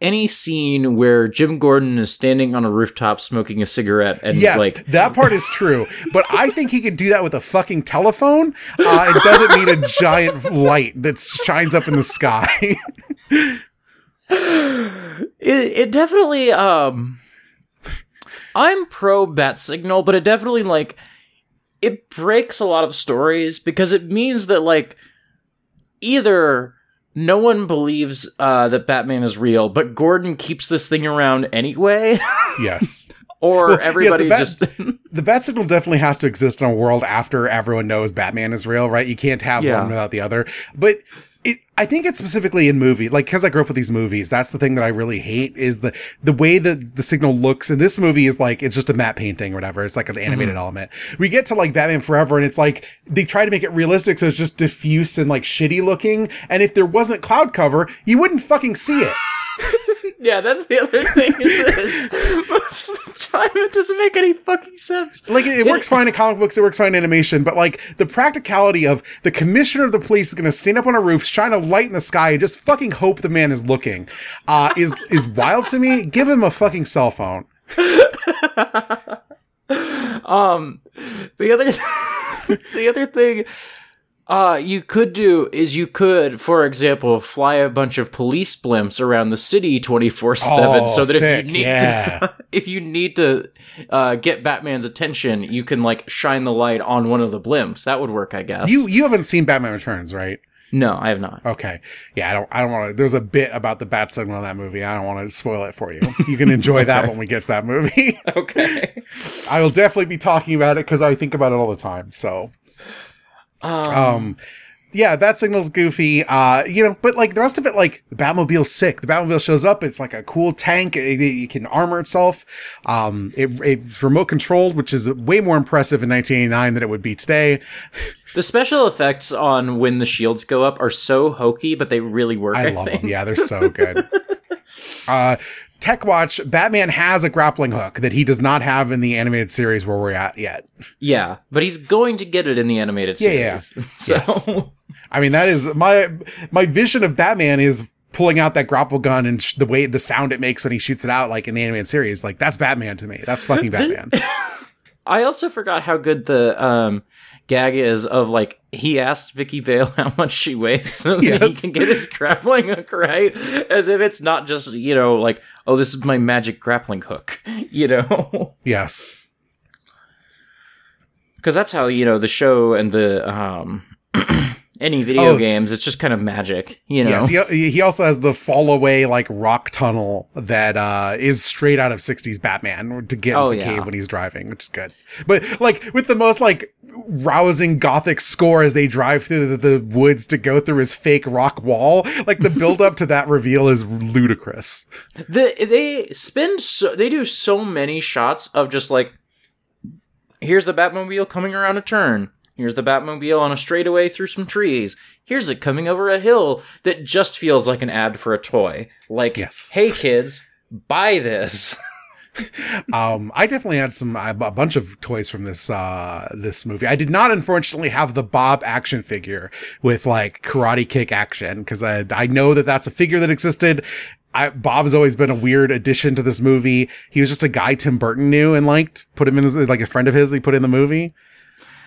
any scene where Jim Gordon is standing on a rooftop smoking a cigarette and Yes, like that part is true, but I think he could do that with a fucking telephone. Uh, it doesn't need a giant light that shines up in the sky. it, it definitely um i'm pro bat signal but it definitely like it breaks a lot of stories because it means that like either no one believes uh that batman is real but gordon keeps this thing around anyway yes. or Well, yes, the everybody Bat- just The bat signal definitely has to exist in a world after everyone knows Batman is real, right? You can't have Yeah. one without the other. But I think it's specifically in movie, like because I grew up with these movies. That's the thing that I really hate is the the way that the signal looks. in this movie is like it's just a matte painting or whatever. It's like an animated mm-hmm. element. We get to like Batman Forever, and it's like they try to make it realistic, so it's just diffuse and like shitty looking. And if there wasn't cloud cover, you wouldn't fucking see it. yeah that's the other thing is that most of the time it doesn't make any fucking sense Like it, it works fine in comic books, it works fine in animation, but like the practicality of the commissioner of the police is going to stand up on a roof, shine a light in the sky, and just fucking hope the man is looking, uh, is is wild to me. Give him a fucking cell phone. Um, the other, the other thing, uh, you could do is you could, for example, fly a bunch of police blimps around the city twenty four seven, so that sick, if you need yeah. to, if you need to, uh, get Batman's attention, you can like shine the light on one of the blimps. That would work, I guess. You you haven't seen Batman Returns, right? no, I have not. Okay, yeah, I don't I don't want to. There's a bit about the bat signal in that movie. I don't want to spoil it for you. You can enjoy that when we get to that movie. Okay. I will definitely be talking about it because I think about it all the time. So. Um, Um, yeah, that signal's goofy. Uh, you know, but like the rest of it, like the Batmobile's sick. The Batmobile shows up. It's like a cool tank. It, it, can armor itself. Um, it, it's remote controlled, which is way more impressive in 1989 than it would be today. the special effects on when the shields go up are so hokey, but they really work. I, I love think. them. Yeah, they're so good. uh, Tech Watch, Batman has a grappling hook that he does not have in the animated series where we're at yet. Yeah, but he's going to get it in the animated Yeah, series. So Yes. I mean, that is my my vision of Batman is pulling out that grapple gun and sh- the way the sound it makes when he shoots it out, like in the animated series. Like that's Batman to me. That's fucking Batman. I also forgot how good the um, gag is of like he asked Vicki Vale how much she weighs so that Yes. he can get his grappling hook right, as if it's not just you know like oh this is my magic grappling hook, you know, yes. because that's how you know the show and the um. Any video Oh. games, it's just kind of magic, you know. Yes. He, he also has the fall away like rock tunnel that uh is straight out of 60s Batman to get Oh, into the yeah. cave when he's driving, which is good. But like with the most like rousing gothic score as they drive through the, the woods to go through his fake rock wall, like the build up to that reveal is ludicrous. the, they spend so they do so many shots of just like here's the batmobile coming around a turn here's the batmobile on a straightaway through some trees here's it coming over a hill that just feels like an ad for a toy like Yes. hey kids buy this Um, I definitely had some a bunch of toys from this uh this movie. I did not unfortunately have the Bob action figure with like karate kick action because I I know that that's a figure that existed. I, Bob has always been a weird addition to this movie. He was just a guy Tim Burton knew and liked. Put him in as like a friend of his. He put in the movie.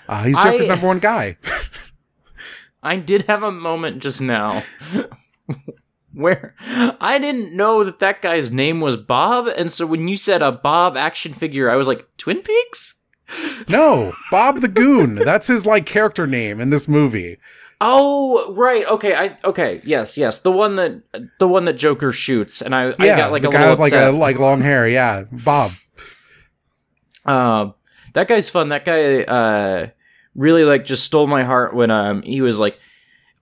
Uh, he's Joker's I- number one guy. i did have a moment just now where i didn't know that that guy's name was bob and so when you said a bob action figure i was like twin peaks no, Bob the Goon. That's his like character name in this movie. Oh, right. Okay. I okay. Yes, yes. The one that the one that Joker shoots, and I, I Yeah, got like the a guy little with like a like long hair. Yeah, Bob. Um, that guy's fun. That guy uh really like just stole my heart when um he was like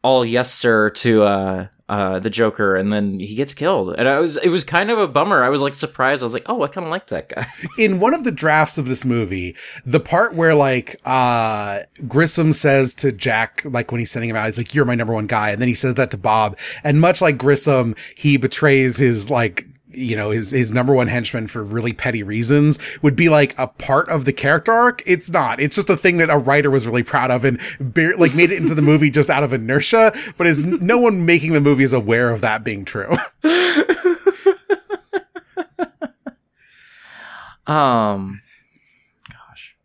all yes sir to uh uh the Joker, and then he gets killed, and I was it was kind of a bummer. I was like surprised. I was like, oh, I kind of liked that guy. in one of the drafts of this movie, the part where like uh Grissom says to Jack, like when he's sending him out, he's like, You're my number one guy, and then he says that to Bob. And much like Grissom, he betrays his like you know his his number one henchman for really petty reasons would be like a part of the character arc. It's not. It's just a thing that a writer was really proud of and like made it into the movie just out of inertia but is no one making the movie is aware of that being true. Um gosh.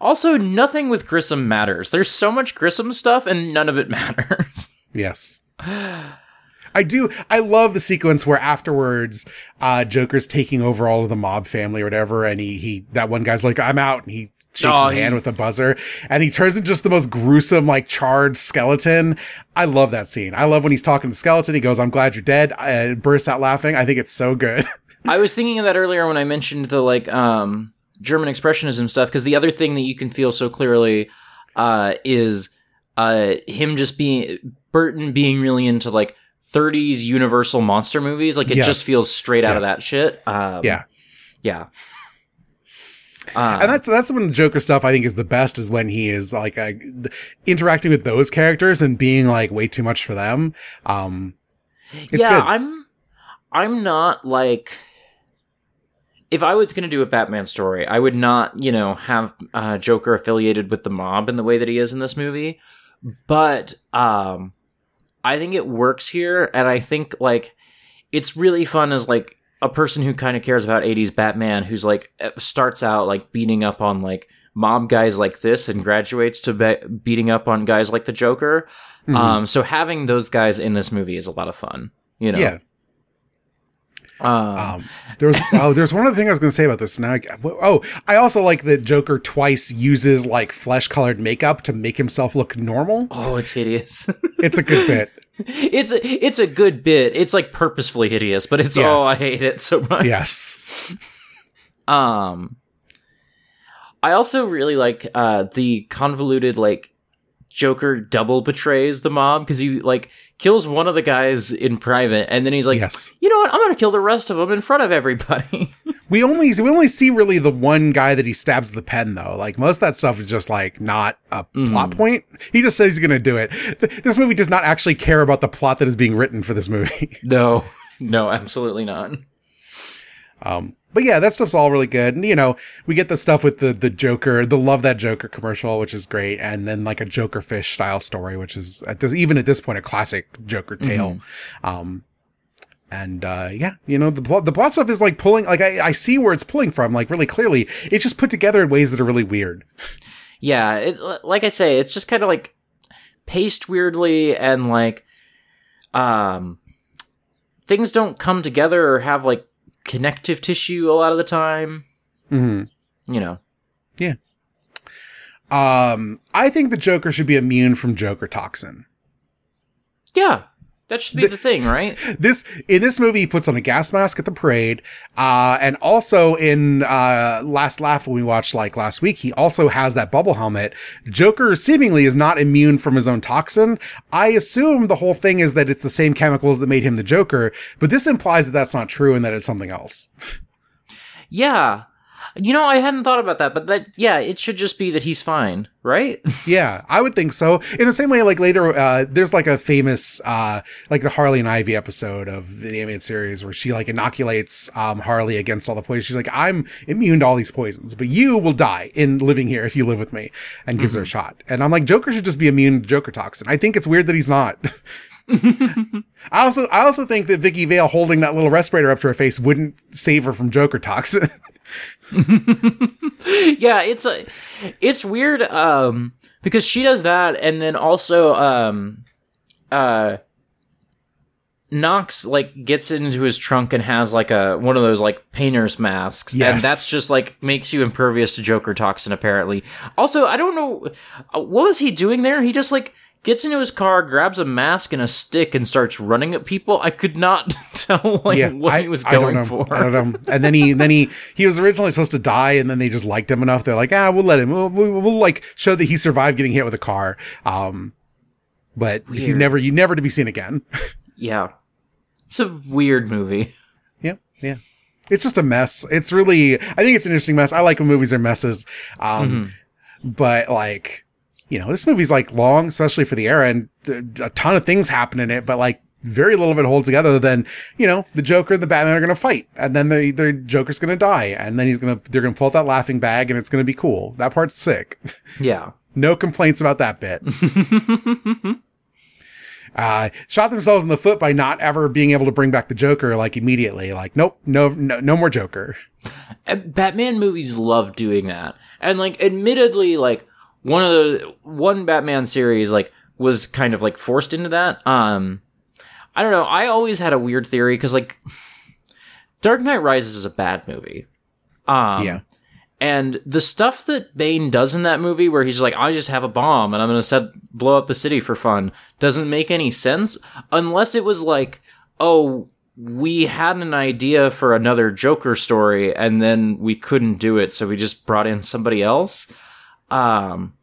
Also nothing with grissom matters. There's so much grissom stuff and none of it matters. Yes. I do. I love the sequence where afterwards, uh, Joker's taking over all of the mob family or whatever, and he he that one guy's like, "I'm out," and he shakes Oh, his he- hand with a buzzer, and he turns into just the most gruesome, like charred skeleton. I love that scene. I love when he's talking to the skeleton. He goes, "I'm glad you're dead," and bursts out laughing. I think it's so good. I was thinking of that earlier when I mentioned the like um German expressionism stuff because the other thing that you can feel so clearly uh is uh him just being Burton being really into like 30s universal monster movies like it Yes. just feels straight out Yeah. of that shit um yeah. yeah uh, and that's that's when the Joker stuff I think is the best is when he is like uh, interacting with those characters and being like way too much for them. Um, yeah, good. I'm I'm not like if I was going to do a Batman story, I would not, you know, have uh, Joker affiliated with the mob in the way that he is in this movie. But um I think it works here and I think like it's really fun as like a person who kind of cares about 80s Batman who's like starts out like beating up on like mob guys like this and graduates to be- beating up on guys like the Joker. Mhm. Um, so having those guys in this movie is a lot of fun. You know. yeah. Um, Um, there was oh, there's one other thing I was going to say about this. Now, I, oh, I also like that Joker twice uses like flesh colored makeup to make himself look normal. oh, it's hideous. It's a good bit. it's a, it's a good bit. It's like purposefully hideous, but it's Yes. oh, I hate it so much. Yes. Um, I also really like uh the convoluted like Joker double betrays the mob because he like kills one of the guys in private, and then he's like, Yes. you know what? I'm gonna kill the rest of them in front of everybody. We only we only see really the one guy that he stabs the pen though. Like most of that stuff is just like not a plot point. He just says he's going to do it. Th- this movie does not actually care about the plot that is being written for this movie. no, no, absolutely not. Um, but yeah, that stuff's all really good. And you know, we get the stuff with the the Joker, the Love That Joker commercial, which is great, and then like a Joker fish style story, which is at this even at this point a classic Joker tale. Um, and uh, yeah, you know the plot, the plot stuff is like pulling like I, I see where it's pulling from like really clearly. It's just put together in ways that are really weird. Yeah, it, like I say, it's just kind of like paced weirdly and like um things don't come together or have like connective tissue a lot of the time. Mm-hmm. You know. Yeah. Um, I think the Joker should be immune from Joker toxin. Yeah. That should be the thing, right? this in this movie he puts on a gas mask at the parade uh and also in uh last laugh when we watched like last week he also has that bubble helmet joker seemingly is not immune from his own toxin i assume the whole thing is that it's the same chemicals that made him the joker but this implies that that's not true and that it's something else Yeah. You know, I hadn't thought about that, but that yeah, it should just be that he's fine, right? yeah i would think so. In the same way like later uh there's like a famous uh like the harley and ivy episode of the animated series where she like inoculates um harley against all the poisons she's like i'm immune to all these poisons but you will die in living here if you live with me and gives her a shot. And i'm like joker should just be immune to joker toxin. I think it's weird that he's not. I also I also think that Vicki Vale holding that little respirator up to her face wouldn't save her from Joker toxin. yeah, it's a it's weird um because she does that and then also um uh Knox like gets into his trunk and has like a one of those like painter's masks and that's just like makes you impervious to Joker toxin apparently. Also, I don't know uh, what was he doing there? He just like gets into his car, grabs a mask and a stick and starts running at people. I could not tell like what he was going I for. I don't know. And then he, then he, he was originally supposed to die, and then they just liked him enough. They're like, ah, we'll let him. We'll, we'll, we'll like show that he survived getting hit with a car. Um, but he's never, you never to be seen again. Yeah. It's a weird movie. yeah, yeah. It's just a mess. It's really, I think it's an interesting mess. I like when movies are messes. Um, Mm-hmm. but like, you know, this movie's like long, especially for the era, and a ton of things happen in it, but like very little of it holds together. Then, you know, the Joker and the Batman are gonna fight, and then the the Joker's gonna die, and then he's gonna they're gonna pull out that laughing bag, and it's gonna be cool. That part's sick. Yeah. no complaints about that bit. uh, shot themselves in the foot by not ever being able to bring back the Joker like immediately. Like, nope, no, no, no more Joker. Batman movies love doing that. And like admittedly like one of the one Batman series like was kind of like forced into that. Um I don't know. I always had a weird theory cuz like Dark Knight Rises is a bad movie. Um Yeah. And the stuff that Bane does in that movie where he's like I just have a bomb and I'm going to set blow up the city for fun doesn't make any sense unless it was like oh we had an idea for another Joker story and then we couldn't do it, so we just brought in somebody else. Um,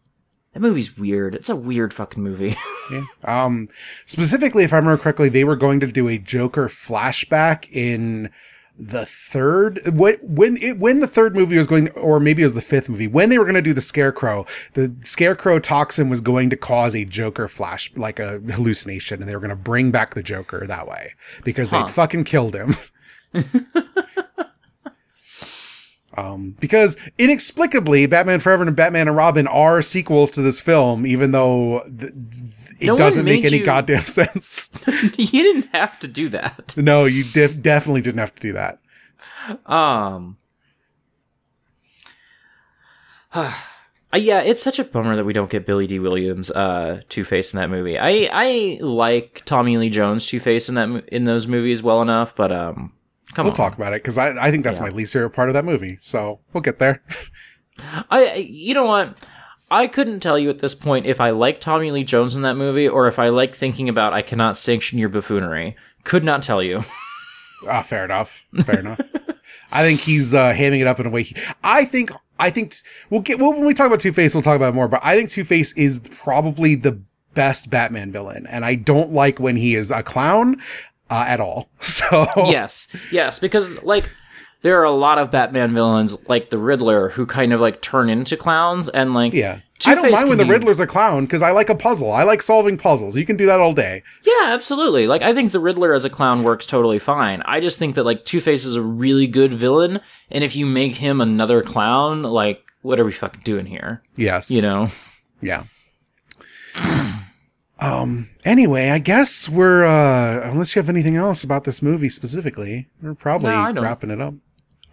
that movie's weird. It's a weird fucking movie. Yeah. Um, specifically, if I remember correctly, they were going to do a Joker flashback in the third when when it, when the third movie was going or maybe it was the fifth movie when they were going to do the scarecrow the scarecrow toxin was going to cause a joker flash like a hallucination and they were going to bring back the joker that way because Huh. they'd fucking killed him um because inexplicably batman forever and batman and robin are sequels to this film even though th- it No doesn't make any you- goddamn sense you didn't have to do that. no you def- definitely didn't have to do that Um. uh, yeah, it's such a bummer that we don't get Billy Dee Williams, uh, Two Face in that movie. I I like Tommy Lee Jones Two Face in that in those movies well enough, but um, come we'll on. talk about it because I, I think that's Yeah. my least favorite part of that movie. So we'll get there. I, you know what? I couldn't tell you at this point if I like Tommy Lee Jones in that movie or if I like thinking about I cannot sanction your buffoonery. Could not tell you. Ah, fair enough. Fair enough. I think he's uh, hamming it up in a way. He, I think. I think t- we'll get. Well, when we talk about Two Face, we'll talk about it more. But I think Two Face is probably the best Batman villain, and I don't like when he is a clown uh, at all. So yes, yes, because like there are a lot of Batman villains like the Riddler who kind of like turn into clowns and like yeah. I don't mind when the be- Riddler's a clown because I like a puzzle. I like solving puzzles. You can do that all day. Yeah, absolutely. Like I think the Riddler as a clown works totally fine. I just think that like Two Face is a really good villain, and if you make him another clown, like what are we fucking doing here? Yes. You know? Yeah. um. Anyway, I guess we're uh unless you have anything else about this movie specifically, we're probably No, wrapping it up.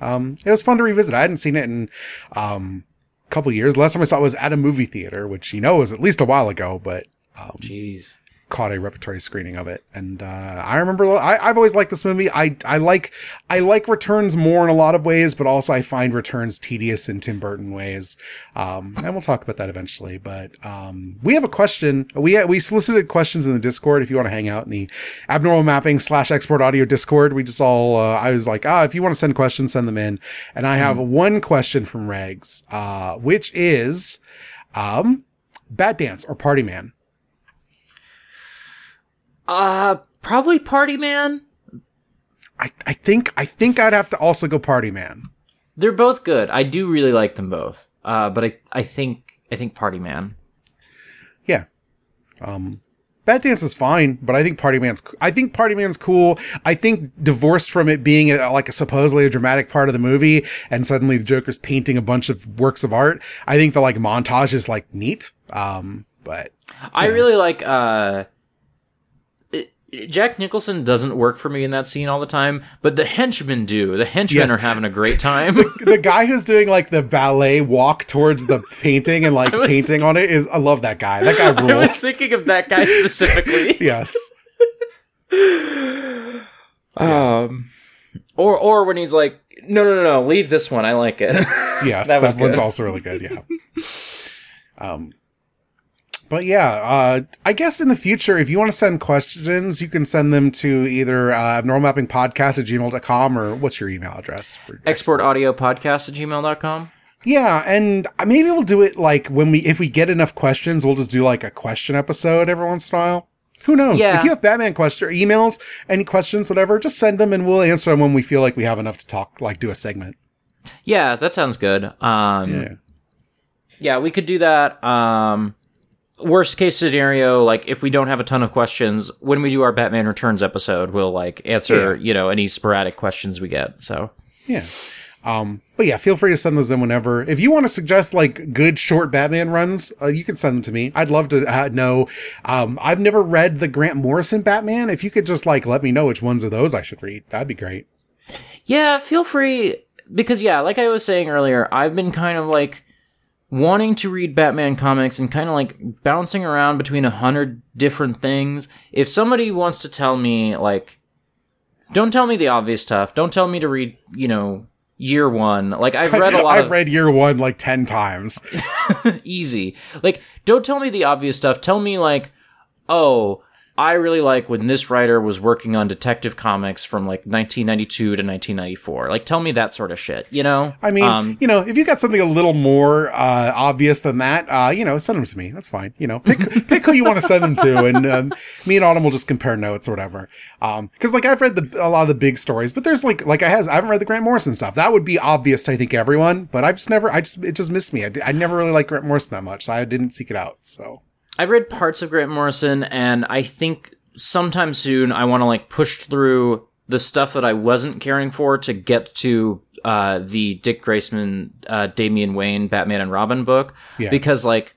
Um, it was fun to revisit. I hadn't seen it in um a couple years. Last time I saw it was at a movie theater, which you know was at least a while ago, but um, Jeez. Caught a repertory screening of it, and uh, I remember I, I've always liked this movie. I I like I like Returns more in a lot of ways, but also I find Returns tedious in Tim Burton ways. Um, and we'll talk about that eventually. But um, we have a question. We we solicited questions in the Discord. If you want to hang out in the abnormal mapping slash export audio Discord, we just all uh, I was like, ah, if you want to send questions, send them in. And I have one question from Regs, uh, which is, um, Batdance or Party Man. Uh probably Party Man. I, I think I think I'd have to also go Party Man. They're both good. I do really like them both. Uh but I I think I think Party Man. Yeah. Um Batdance is fine, but I think Party Man's I think Party Man's cool. I think divorced from it being a, like a supposedly a dramatic part of the movie and suddenly the Joker's painting a bunch of works of art, I think the like montage is like neat. Um but I really like uh Jack Nicholson doesn't work for me in that scene all the time, but the henchmen do. The henchmen Yes. are having a great time. the guy who's doing like the ballet walk towards the painting and like painting on it is I love that guy. That guy rules. I was thinking of that guy specifically. yes. Um, or or when he's like, no, no, no, no, leave this one. I like it. Yes, That that, one's good. also really good. Yeah. um, but yeah, uh, I guess in the future, if you want to send questions, you can send them to either uh, abnormalmappingpodcast at gmail.com or what's your email address for Export audio podcast at gmail.com. Yeah, and maybe we'll do it like when we if we get enough questions, we'll just do like a question episode every once in a while. Who knows? Yeah. If you have Batman question emails, any questions, whatever, just send them and we'll answer them when we feel like we have enough to talk, like do a segment. Yeah, that sounds good. Um, Yeah. yeah, we could do that. Um, worst case scenario, like if we don't have a ton of questions, when we do our Batman Returns episode, we'll like answer, Yeah. you know, any sporadic questions we get. So Yeah. Um, but yeah, feel free to send those in whenever. If you want to suggest like good short Batman runs, uh, you can send them to me. I'd love to uh, know. Um, I've never read the Grant Morrison Batman. If you could just like let me know which ones of those I should read, that'd be great. Yeah, feel free because yeah, like I was saying earlier, I've been kind of like wanting to read Batman comics and kind of like bouncing around between a hundred different things. If somebody wants to tell me like, don't tell me the obvious stuff. Don't tell me to read, you know, year one. Like I've read a lot of- I've of read year one like 10 times. easy. Like, don't tell me the obvious stuff. Tell me like, oh, I really like when this writer was working on Detective Comics from like 1992 to 1994. Like, tell me that sort of shit. You know? I mean, Um, you know, if you got something a little more uh, obvious than that, uh, you know, send them to me. That's fine. You know, pick pick who you want to send them to, and um, me and Autumn will just compare notes or whatever. Um, because like I've read the a lot of the big stories, but there's like like I has I haven't read the Grant Morrison stuff. That would be obvious to I think everyone, but I've just never I just it just missed me. I never really liked Grant Morrison that much, so I didn't seek it out. So I've read parts of Grant Morrison, and I think sometime soon I want to like push through the stuff that I wasn't caring for to get to uh, the Dick Grayson, uh, Damian Wayne, Batman and Robin book Yeah. because like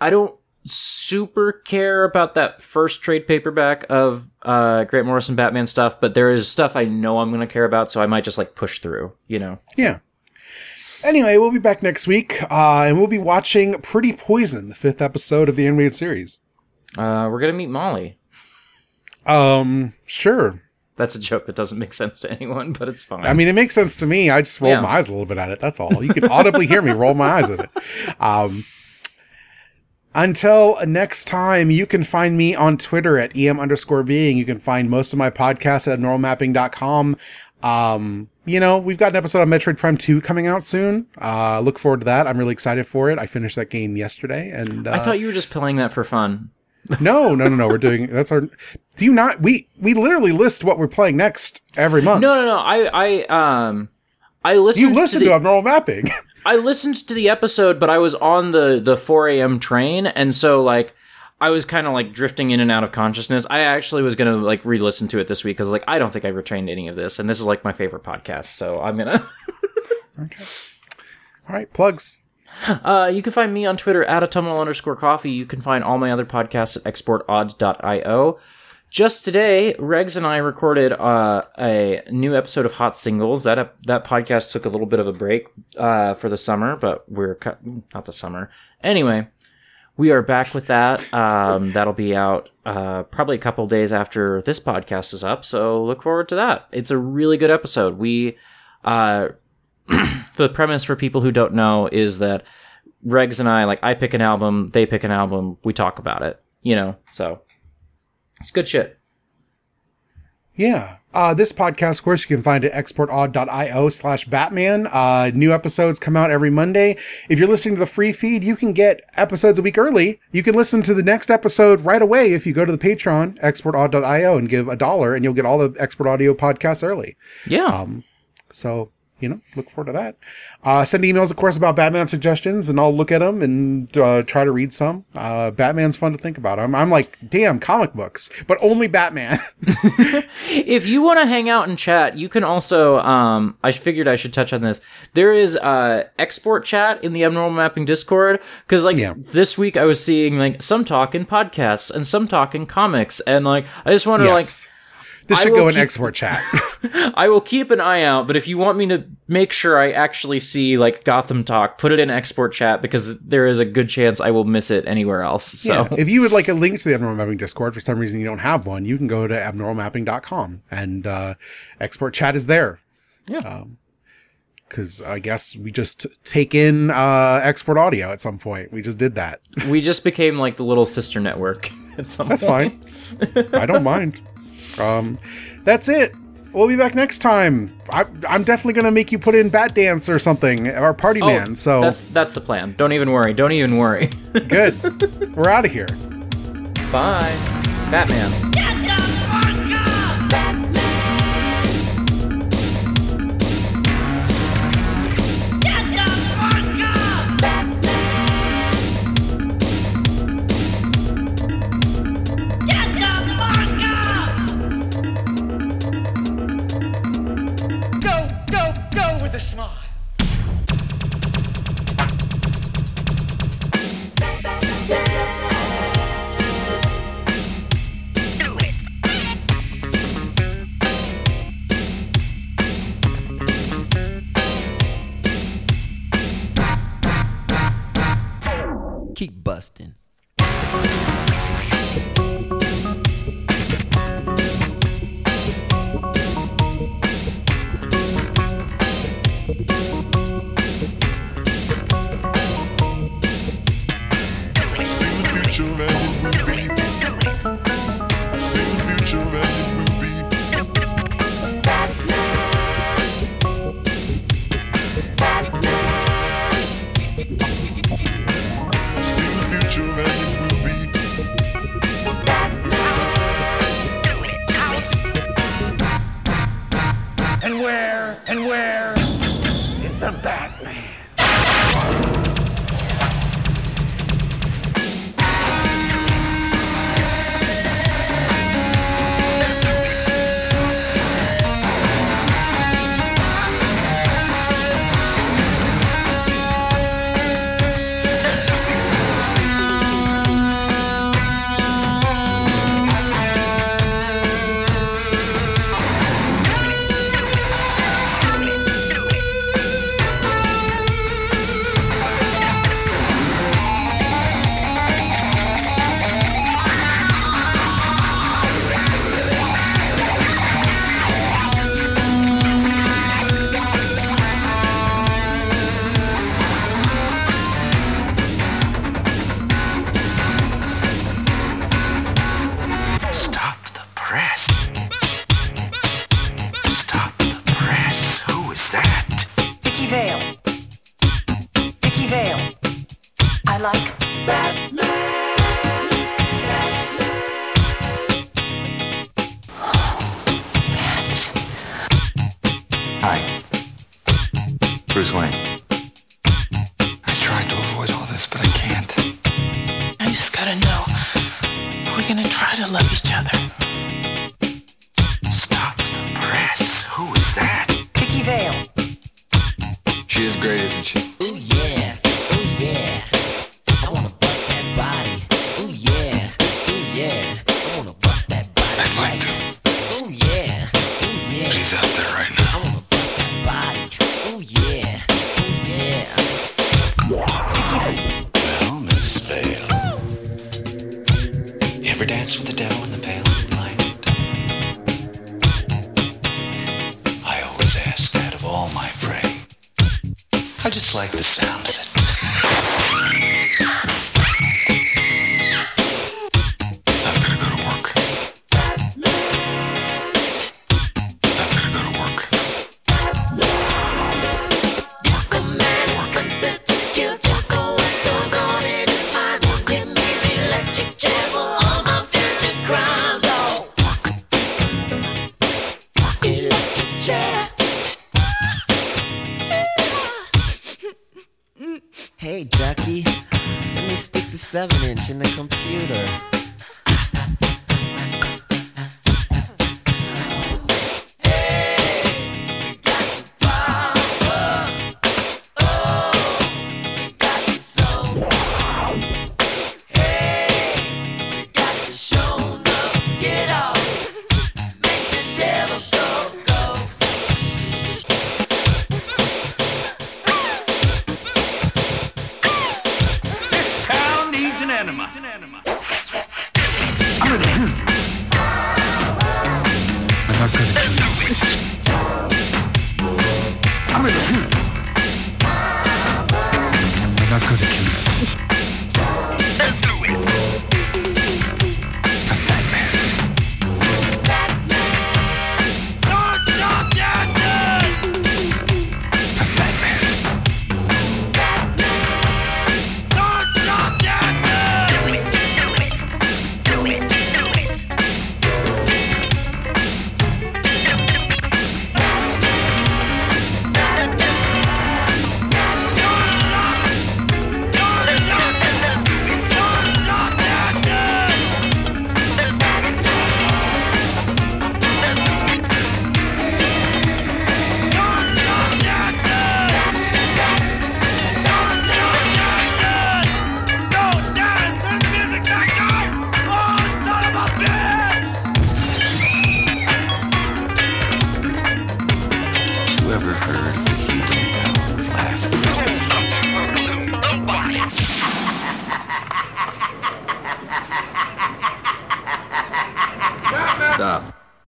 I don't super care about that first trade paperback of uh, Grant Morrison Batman stuff, but there is stuff I know I'm going to care about, so I might just like push through, you know. yeah. Anyway, we'll be back next week, uh, and we'll be watching Pretty Poison, the fifth episode of the animated series. Uh, we're gonna meet Molly. Um, sure. That's a joke that doesn't make sense to anyone, but it's fine. I mean, it makes sense to me. I just rolled Yeah. my eyes a little bit at it. That's all. You can audibly hear me roll my eyes at it. Um, until next time, you can find me on Twitter at em underscore being. You can find most of my podcasts at normalmapping.com. Um, you know, we've got an episode on Metroid Prime 2 coming out soon. Uh, look forward to that. I'm really excited for it. I finished that game yesterday and, uh, I thought you were just playing that for fun. no, no, no, no. We're doing, that's our, do you not, we, we literally list what we're playing next every month. No, no, no. I, I, um, I listened. you listen to, to the, abnormal mapping. I listened to the episode, but I was on the the 4 a.m. train, and so like I was kind of like drifting in and out of consciousness. I actually was gonna like re-listen to it this week because like I don't think I retained any of this, and this is like my favorite podcast, so I'm gonna. okay. All right, plugs. Uh, you can find me on Twitter at autumnal underscore coffee. You can find all my other podcasts at exportaud.io. Just today, Regs and I recorded uh, a new episode of Hot Singles. That ep- that podcast took a little bit of a break uh, for the summer, but we're cut- not the summer. Anyway, we are back with that. Um, that'll be out uh, probably a couple days after this podcast is up. So look forward to that. It's a really good episode. We uh, the premise for people who don't know is that Regs and I like I pick an album, they pick an album, we talk about it. You know, so it's good shit. Yeah. Uh, this podcast, of course, you can find at exportaud.io slash Batman. Uh, new episodes come out every Monday. If you're listening to the free feed, you can get episodes a week early. You can listen to the next episode right away if you go to the Patreon, exportaud.io, and give a dollar, and you'll get all the Export Audio podcasts early. Yeah. Um, so, you know, look forward to that. Uh, send emails, of course, about Batman suggestions, and I'll look at them and uh, try to read some. Uh, Batman's fun to think about. I'm, I'm like, damn, comic books, but only Batman. if you want to hang out and chat, you can also. Um, I figured I should touch on this. There is uh export chat in the abnormal mapping Discord because like Yeah. this week I was seeing like some talk in podcasts and some talk in comics, and like I just want to yes. This should go in keep- export chat. I will keep an eye out. But if you want me to make sure I actually see like Gotham talk, put it in export chat because there is a good chance I will miss it anywhere else. So Yeah. If you would like a link to the Abnormal Mapping Discord, for some reason you don't have one, you can go to abnormalmapping.com and uh, export chat is there. Yeah. Because I guess we just take in uh, export audio at some point. We just did that. we just became like the little sister network. At some That's point. fine. I don't mind. Um, that's it. We'll be back next time. I, I'm definitely going to make you put in Batdance or something, or Party Oh, Man. So that's that's the plan. Don't even worry. Don't even worry. good. We're out of here. Bye, Batman.